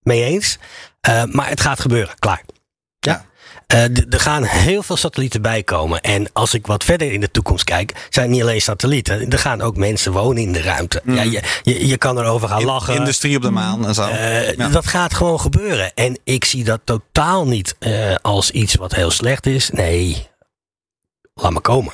Mee eens. Eh, maar het gaat gebeuren. Klaar. Ja. Eh, er gaan heel veel satellieten bij komen. En als ik wat verder in de toekomst kijk, zijn het niet alleen satellieten. Er gaan ook mensen wonen in de ruimte. Ja, je, je, je kan erover gaan lachen. Industrie op de maan en zo. Eh, Ja. Dat gaat gewoon gebeuren. En ik zie dat totaal niet eh, als iets wat heel slecht is. Nee. laat maar komen.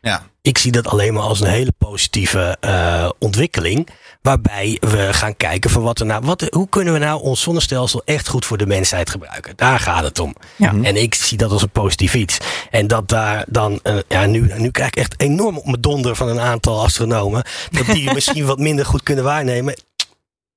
Ja. Ik zie dat alleen maar als een hele positieve eh, ontwikkeling. Waarbij we gaan kijken van wat er nou, wat, hoe kunnen we nou ons zonnestelsel echt goed voor de mensheid gebruiken. Daar gaat het om. Ja. En ik zie dat als een positief iets. En dat daar dan, eh, ja, nu, nu krijg ik echt enorm op mijn donder van een aantal astronomen. Dat die misschien wat minder goed kunnen waarnemen.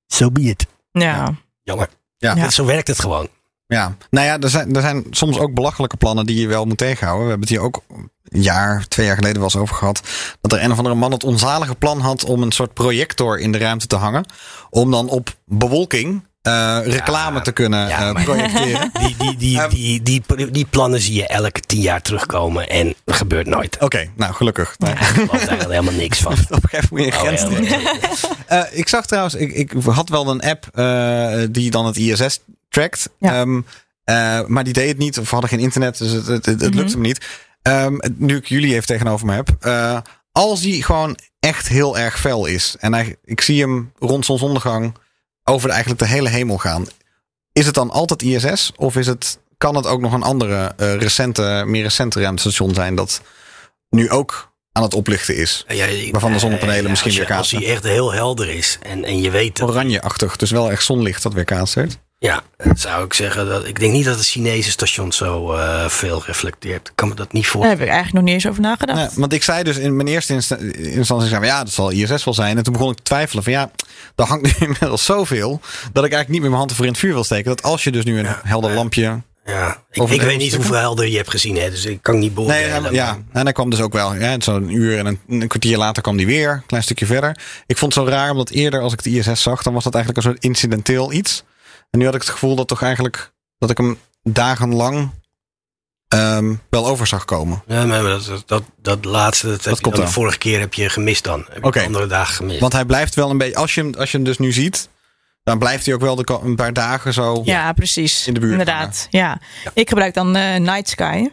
So be it. Ja. Jammer. Ja. Ja. Zo werkt het gewoon. Ja, nou ja, er zijn, er zijn soms ook belachelijke plannen die je wel moet tegenhouden. We hebben het hier ook een jaar, twee jaar geleden wel eens over gehad. Dat er een of andere man het onzalige plan had om een soort projector in de ruimte te hangen. Om dan op bewolking eh, reclame Ja, te kunnen ja, eh, projecteren. Die, die, die, Ehm. die, die, die, plannen zie je elke tien jaar terugkomen. En dat gebeurt nooit. Oké, nou gelukkig. Ik geloof daar helemaal niks van. Op een gegeven moment Oh, een grens. Eh, ik zag trouwens, ik, ik had wel een app die dan het ISS trackt. Ja. Ehm, eh, maar die deed het niet, of hadden geen internet, dus het, het, het, het lukte me niet. Ehm, nu ik jullie even tegenover me heb. eh, als die gewoon echt heel erg fel is. En hij, ik zie hem rond zonsondergang over de, eigenlijk de hele hemel gaan. Is het dan altijd ISS? Of is het, kan het ook nog een andere, eh, recente, meer recente ruimtestation zijn dat nu ook aan het oplichten is? Ja, ik- Waarvan de zonnepanelen misschien als weer Als kaatsen. hij echt heel helder is en, en je weet het. Oranjeachtig, dus wel echt zonlicht dat weer kaatst. Ja, dan zou ik zeggen dat. Ik denk niet dat het Chinese station zo eh, veel reflecteert. Ik kan me dat niet Daar voorstellen. heb ik eigenlijk nog niet eens over nagedacht. Nee, want ik zei dus in mijn eerste insta- instantie, zei, ja, dat zal ISS wel zijn. En toen begon ik te twijfelen van ja, daar hangt nu inmiddels zoveel dat ik eigenlijk niet meer mijn hand ervoor in het vuur wil steken. Dat als je dus nu een helder lampje... Ja, ik, weet niet hoeveel helder je hebt gezien, hè, dus ik kan niet Nee, beoordelen. hij- ja, en hij kwam dus ook wel. Ja, Zo'n uur en een, een kwartier later kwam die weer, een klein stukje verder. Ik vond het zo raar, omdat eerder als ik de ISS zag, dan was dat eigenlijk een soort incidenteel iets. En nu had ik het gevoel dat toch eigenlijk, dat ik hem dagenlang ehm, wel over zag komen. Ja, maar dat, dat, dat, laatste, dat, dan wel. de vorige keer heb je gemist dan. Heb je Oké. de andere dagen gemist. Want hij blijft wel een beetje, als je hem, als je hem dus nu ziet, dan blijft hij ook wel de, een paar dagen zo. Ja, precies. In de buurt Inderdaad. Ja. Ik gebruik dan eh Night Sky.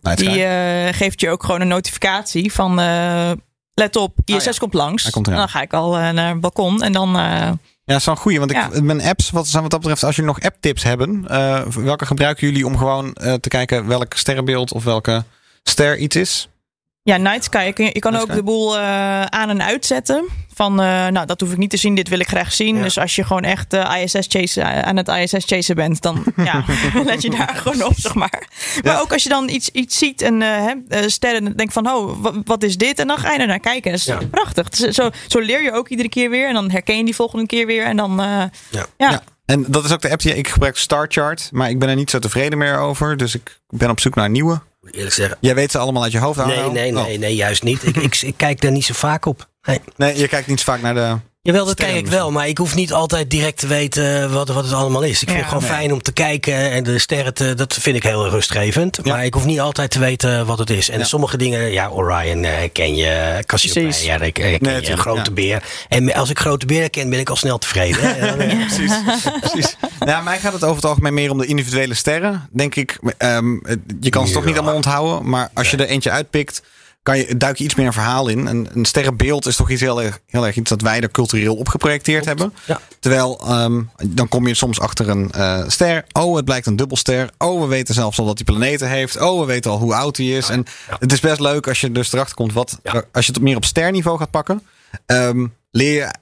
Night Die Sky. eh, geeft je ook gewoon een notificatie van... eh, let op, ISS Oh ja. komt langs. Hij komt. En dan ga ik al naar het balkon. En dan... Ja, dat is wel een goeie. Want ik, mijn apps, wat, wat dat betreft, als jullie nog app-tips hebben, eh, welke gebruiken jullie om gewoon eh, te kijken welk sterrenbeeld of welke ster iets is? Ja, Night Sky. Je kan, je kan Night ook Sky. de boel eh, aan- en uitzetten. Van, eh, nou, dat hoef ik niet te zien. Dit wil ik graag zien. Ja. Dus als je gewoon echt eh, ISS chase, aan het ISS chasen bent, dan ja, let je daar gewoon op, zeg maar. Maar Ja. ook als je dan iets, iets ziet en eh, hè, eh, sterren, dan denk van, oh, wa- wat is dit? En dan ga je er naar kijken. Dat is Ja. prachtig. Dus Zo, zo leer je ook iedere keer weer. En dan herken je die volgende keer weer. En dan, eh, Ja. ja. Ja. En dat is ook de app die ik gebruik, Starchart. Maar ik ben er niet zo tevreden meer over. Dus ik ben op zoek naar een nieuwe. Eerlijk zeggen. Jij weet ze allemaal uit je hoofd, Nee, Arno? nee, Oh. nee, nee, juist niet. Ik, ik, ik kijk daar niet zo vaak op. Nee. Nee, je kijkt niet zo vaak naar de... Jawel, dat kijk ik wel, maar ik hoef niet altijd direct te weten wat, wat het allemaal is. Ik vind Ja. het gewoon Nee. fijn om te kijken en de sterren, te, dat vind ik heel rustgevend. Ja. Maar ik hoef niet altijd te weten wat het is. En Ja. sommige dingen, ja, Orion eh, ken je, Cassiopeia, ja, ik, ken je, Grote ja. Beer. En als ik Grote Beer ken, ben ik al snel tevreden. eh, Precies. Precies. Nou, mij gaat het over het algemeen meer om de individuele sterren. Denk ik, Ehm, je kan ze toch Ja. niet allemaal onthouden. Maar als je er eentje uitpikt, kan je, duik je iets meer een verhaal in. Een, een sterrenbeeld is toch iets heel erg, heel erg iets dat wij er cultureel op geprojecteerd hebben. Ja. Terwijl ehm, dan kom je soms achter een eh, ster. Oh, het blijkt een dubbelster. Oh, we weten zelfs al dat hij planeten heeft. Oh, we weten al hoe oud hij is. En Ja. het is best leuk als je dus erachter komt wat. Als je het meer op sterniveau gaat pakken, ehm, leer je.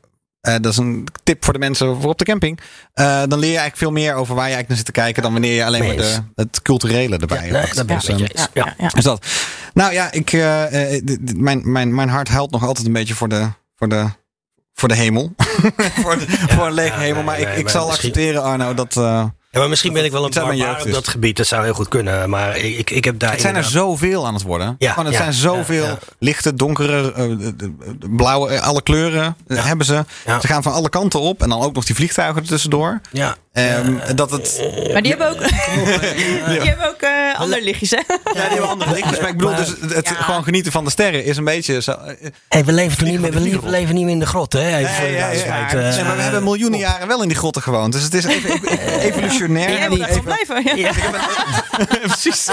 Eh, dat is een tip voor de mensen voor op de camping. Eh, dan leer je eigenlijk veel meer over waar je eigenlijk naar zit te kijken. dan wanneer je alleen maar de, het culturele erbij Ja, dat ben ik Dus, ehm, eens. Ja. ja. is dat. Nou ja, ik, eh, eh, mijn, mijn, mijn hart huilt nog altijd een beetje voor de, voor de, voor de hemel. voor, de, voor een lege ja, hemel. nee, Maar ik, nee, ik zal misschien- accepteren, Arno, dat. Ja, maar misschien ben ik wel een barbaar op dat gebied. Dat zou heel goed kunnen. Maar ik, ik, ik heb daar het zijn er zoveel aan het worden. Ja, Gewoon, het ja, zijn zoveel ja, ja. lichte, donkere, eh, blauwe, eh, alle kleuren eh, hebben ze. Ja. Ze gaan van alle kanten op. En dan ook nog die vliegtuigen er tussendoor. Ja. Ehm, dat het. Maar die hebben ook, die hebben ook eh, andere lichtjes, hè? Ja, die hebben andere lichtjes. Maar ik bedoel, dus het, gewoon genieten van de sterren is een beetje. Zo, Hey, we leven, toch niet meer, we leven, leven niet meer in de grot, hè? Even Nee, maar we hebben miljoenen jaren wel in die grotten gewoond. Dus het is even, even- evolutionair. Die hebben ook Even- echt wel blijven. Ja. Precies.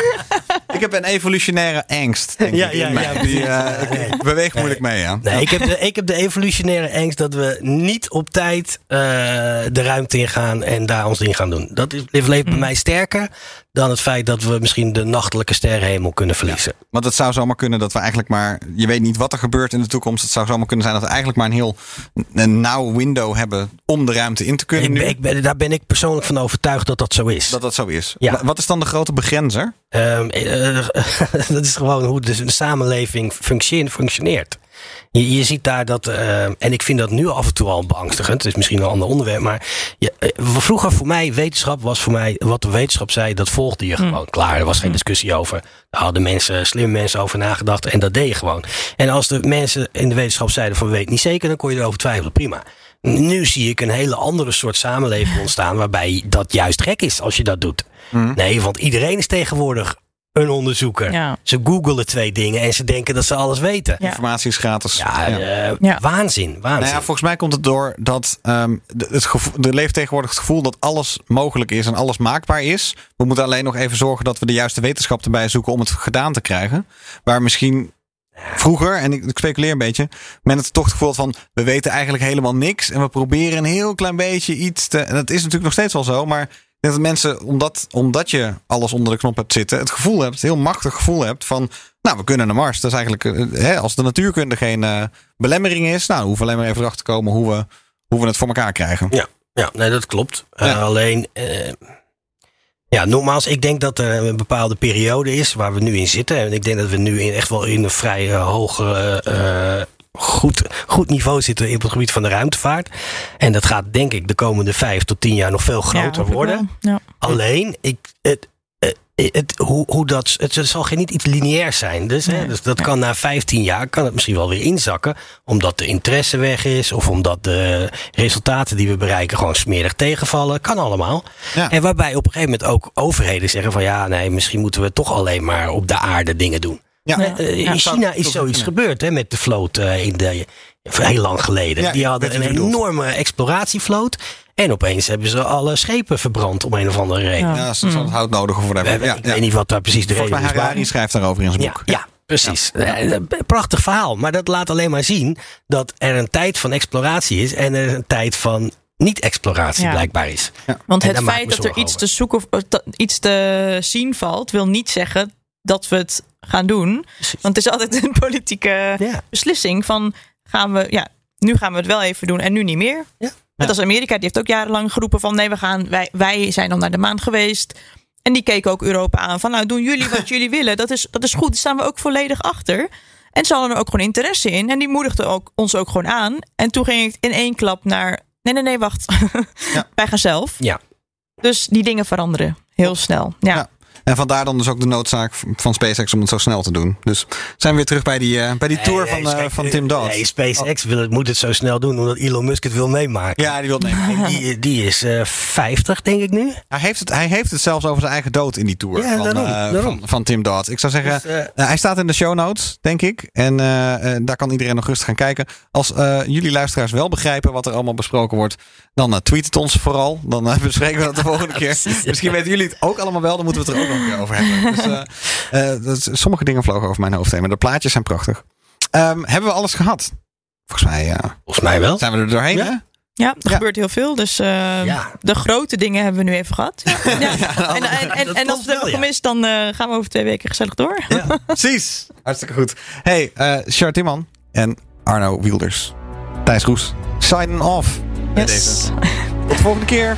Ik heb een evolutionaire angst. Denk Ja, ik, in ja, ja, Die, eh, ik beweeg moeilijk mee, ja. Nee, ik heb, de, ik heb de evolutionaire angst dat we niet op tijd eh, de ruimte ingaan en daar ons ding gaan doen. Dat is, leeft leeft bij mij sterker dan het feit dat we misschien de nachtelijke sterrenhemel kunnen verliezen. Want het zou zomaar kunnen dat we eigenlijk maar. Je weet niet wat er gebeurt in de toekomst. Het zou zomaar kunnen zijn dat we eigenlijk maar een heel een nauw window hebben om de ruimte in te kunnen. Ik nu. ben, ik ben, daar ben ik persoonlijk van overtuigd dat dat zo is. Dat dat zo is. Ja. Wa- Wat is dan de grote begrenzer? Ehm, eh, dat is gewoon hoe de, samenleving functioneert. Je, je ziet daar dat, eh, en ik vind dat nu af en toe al beangstigend. Het is misschien een ander onderwerp, maar je, eh, vroeger voor mij, wetenschap was voor mij, wat de wetenschap zei, dat volgde je gewoon. Klaar, er was geen discussie over. Daar hadden mensen, slimme mensen over nagedacht en dat deed je gewoon. En als de mensen in de wetenschap zeiden van weet ik niet zeker, dan kon je erover twijfelen, prima. Nu zie ik een hele andere soort samenleving ontstaan waarbij dat juist gek is als je dat doet. Nee, want iedereen is tegenwoordig een onderzoeker. Ja. Ze googelen twee dingen en ze denken dat ze alles weten. Ja. Informatie is gratis. Ja, eh, Ja. waanzin, waanzin. Nou ja, volgens mij komt het door dat ehm, de, het gevoel, er leeft tegenwoordig het gevoel dat alles mogelijk is en alles maakbaar is. We moeten alleen nog even zorgen dat we de juiste wetenschap erbij zoeken om het gedaan te krijgen. Waar misschien vroeger, en ik, ik speculeer een beetje, men het toch het gevoel had van we weten eigenlijk helemaal niks en we proberen een heel klein beetje iets te. En dat is natuurlijk nog steeds wel zo, maar dat mensen, omdat, omdat je alles onder de knop hebt zitten, het gevoel hebt, heel machtig gevoel hebt van. Nou, we kunnen naar Mars. Dat is eigenlijk, eh, hè, als de natuurkunde geen eh, belemmering is, nou, we hoeven alleen maar even erachter te komen hoe we, hoe we het voor elkaar krijgen. Ja, ja nee, dat klopt. Eh, alleen, eh, ja, nogmaals, ik denk dat er een bepaalde periode is waar we nu in zitten. En ik denk dat we nu in, echt wel in een vrij eh, eh, eh, goed, goed niveau zitten op het gebied van de ruimtevaart. En dat gaat, denk ik, de komende vijf tot tien jaar nog veel groter worden. Ja. Alleen, ik, het, eh, het, hoe, hoe dat, het zal geen niet iets lineairs zijn. Dus, hè, dus dat Ja. kan na 15 jaar kan het misschien wel weer inzakken. Omdat de interesse weg is. Of omdat de resultaten die we bereiken gewoon smerig tegenvallen. Kan allemaal. Ja. En waarbij op een gegeven moment ook overheden zeggen van ja, nee, misschien moeten we toch alleen maar op de aarde dingen doen. Ja. Eh, in Ja. China is zoiets ja. gebeurd hè, met de vloot eh, in de, heel lang geleden. Ja, Die hadden een enorme exploratievloot. En opeens hebben ze alle schepen verbrand om een of andere reden. Ja. Ja, ze hadden hout nodig of whatever. hebben- Ja, ik ja. weet niet wat daar precies de Volgens mij reden is. Harari schrijft daarover in zijn Ja, boek. ja, precies. Eh, een Prachtig verhaal. Maar dat laat alleen maar zien dat er een tijd van exploratie is en er een tijd van niet-exploratie Ja. blijkbaar is. Want En het feit dat er iets te zoeken of iets te zien valt, wil niet zeggen dat we het gaan doen. Want het is altijd een politieke Ja. beslissing van gaan we, ja, nu gaan we het wel even doen en nu niet meer. Ja. Net als Amerika, die heeft ook jarenlang geroepen van nee, we gaan, wij, wij zijn al naar de maan geweest. En die keken ook Europa aan van nou doen jullie wat jullie willen. Dat is, dat is goed, daar staan we ook volledig achter. En ze hadden er ook gewoon interesse in. En die moedigden ook, ons ook gewoon aan. En toen ging ik in één klap naar nee, nee, nee, wacht. Ja. wij gaan zelf. Ja. Dus die dingen veranderen heel snel. Ja. Ja. En vandaar dan dus ook de noodzaak van SpaceX om het zo snel te doen. Dus zijn we weer terug bij die, eh, bij die tour van, eh, kijk, van Tim Dodd. Nee, SpaceX wil het, moet het zo snel doen omdat Elon Musk het wil meemaken. Ja, die wil het nemen. En die, die is eh 50, denk ik nu. Hij heeft, het, hij heeft het zelfs over zijn eigen dood in die tour Ja, van, daarom, eh, daarom. van, van Tim Dodd. Ik zou zeggen, Dus, eh, eh, hij staat in de show notes, denk ik. En eh, eh, daar kan iedereen nog rustig gaan kijken. Als eh, jullie luisteraars wel begrijpen wat er allemaal besproken wordt, dan eh, tweet het ons vooral. Dan eh, bespreken we dat de volgende keer. Misschien weten jullie het ook allemaal wel, dan moeten we het er ook nog een keer over hebben. Dus, eh, eh, dat is- sommige dingen vlogen over mijn hoofd heen, maar de plaatjes zijn prachtig. Ehm, hebben we alles gehad? Volgens mij eh, Volgens mij wel. zijn we er doorheen. Ja. hè? Ja, er Ja. gebeurt heel veel. Dus eh, Ja. de grote dingen hebben we nu even gehad. Ja. Ja. En, en, en, als we het wel, hebben ja. gemist, dan eh, gaan we over twee weken gezellig door. Ja. Precies. Hartstikke goed. Hey, eh Timman en Arno Wielders. Thijs Roes. Sign off. Bij deze. Yes. Tot de volgende keer.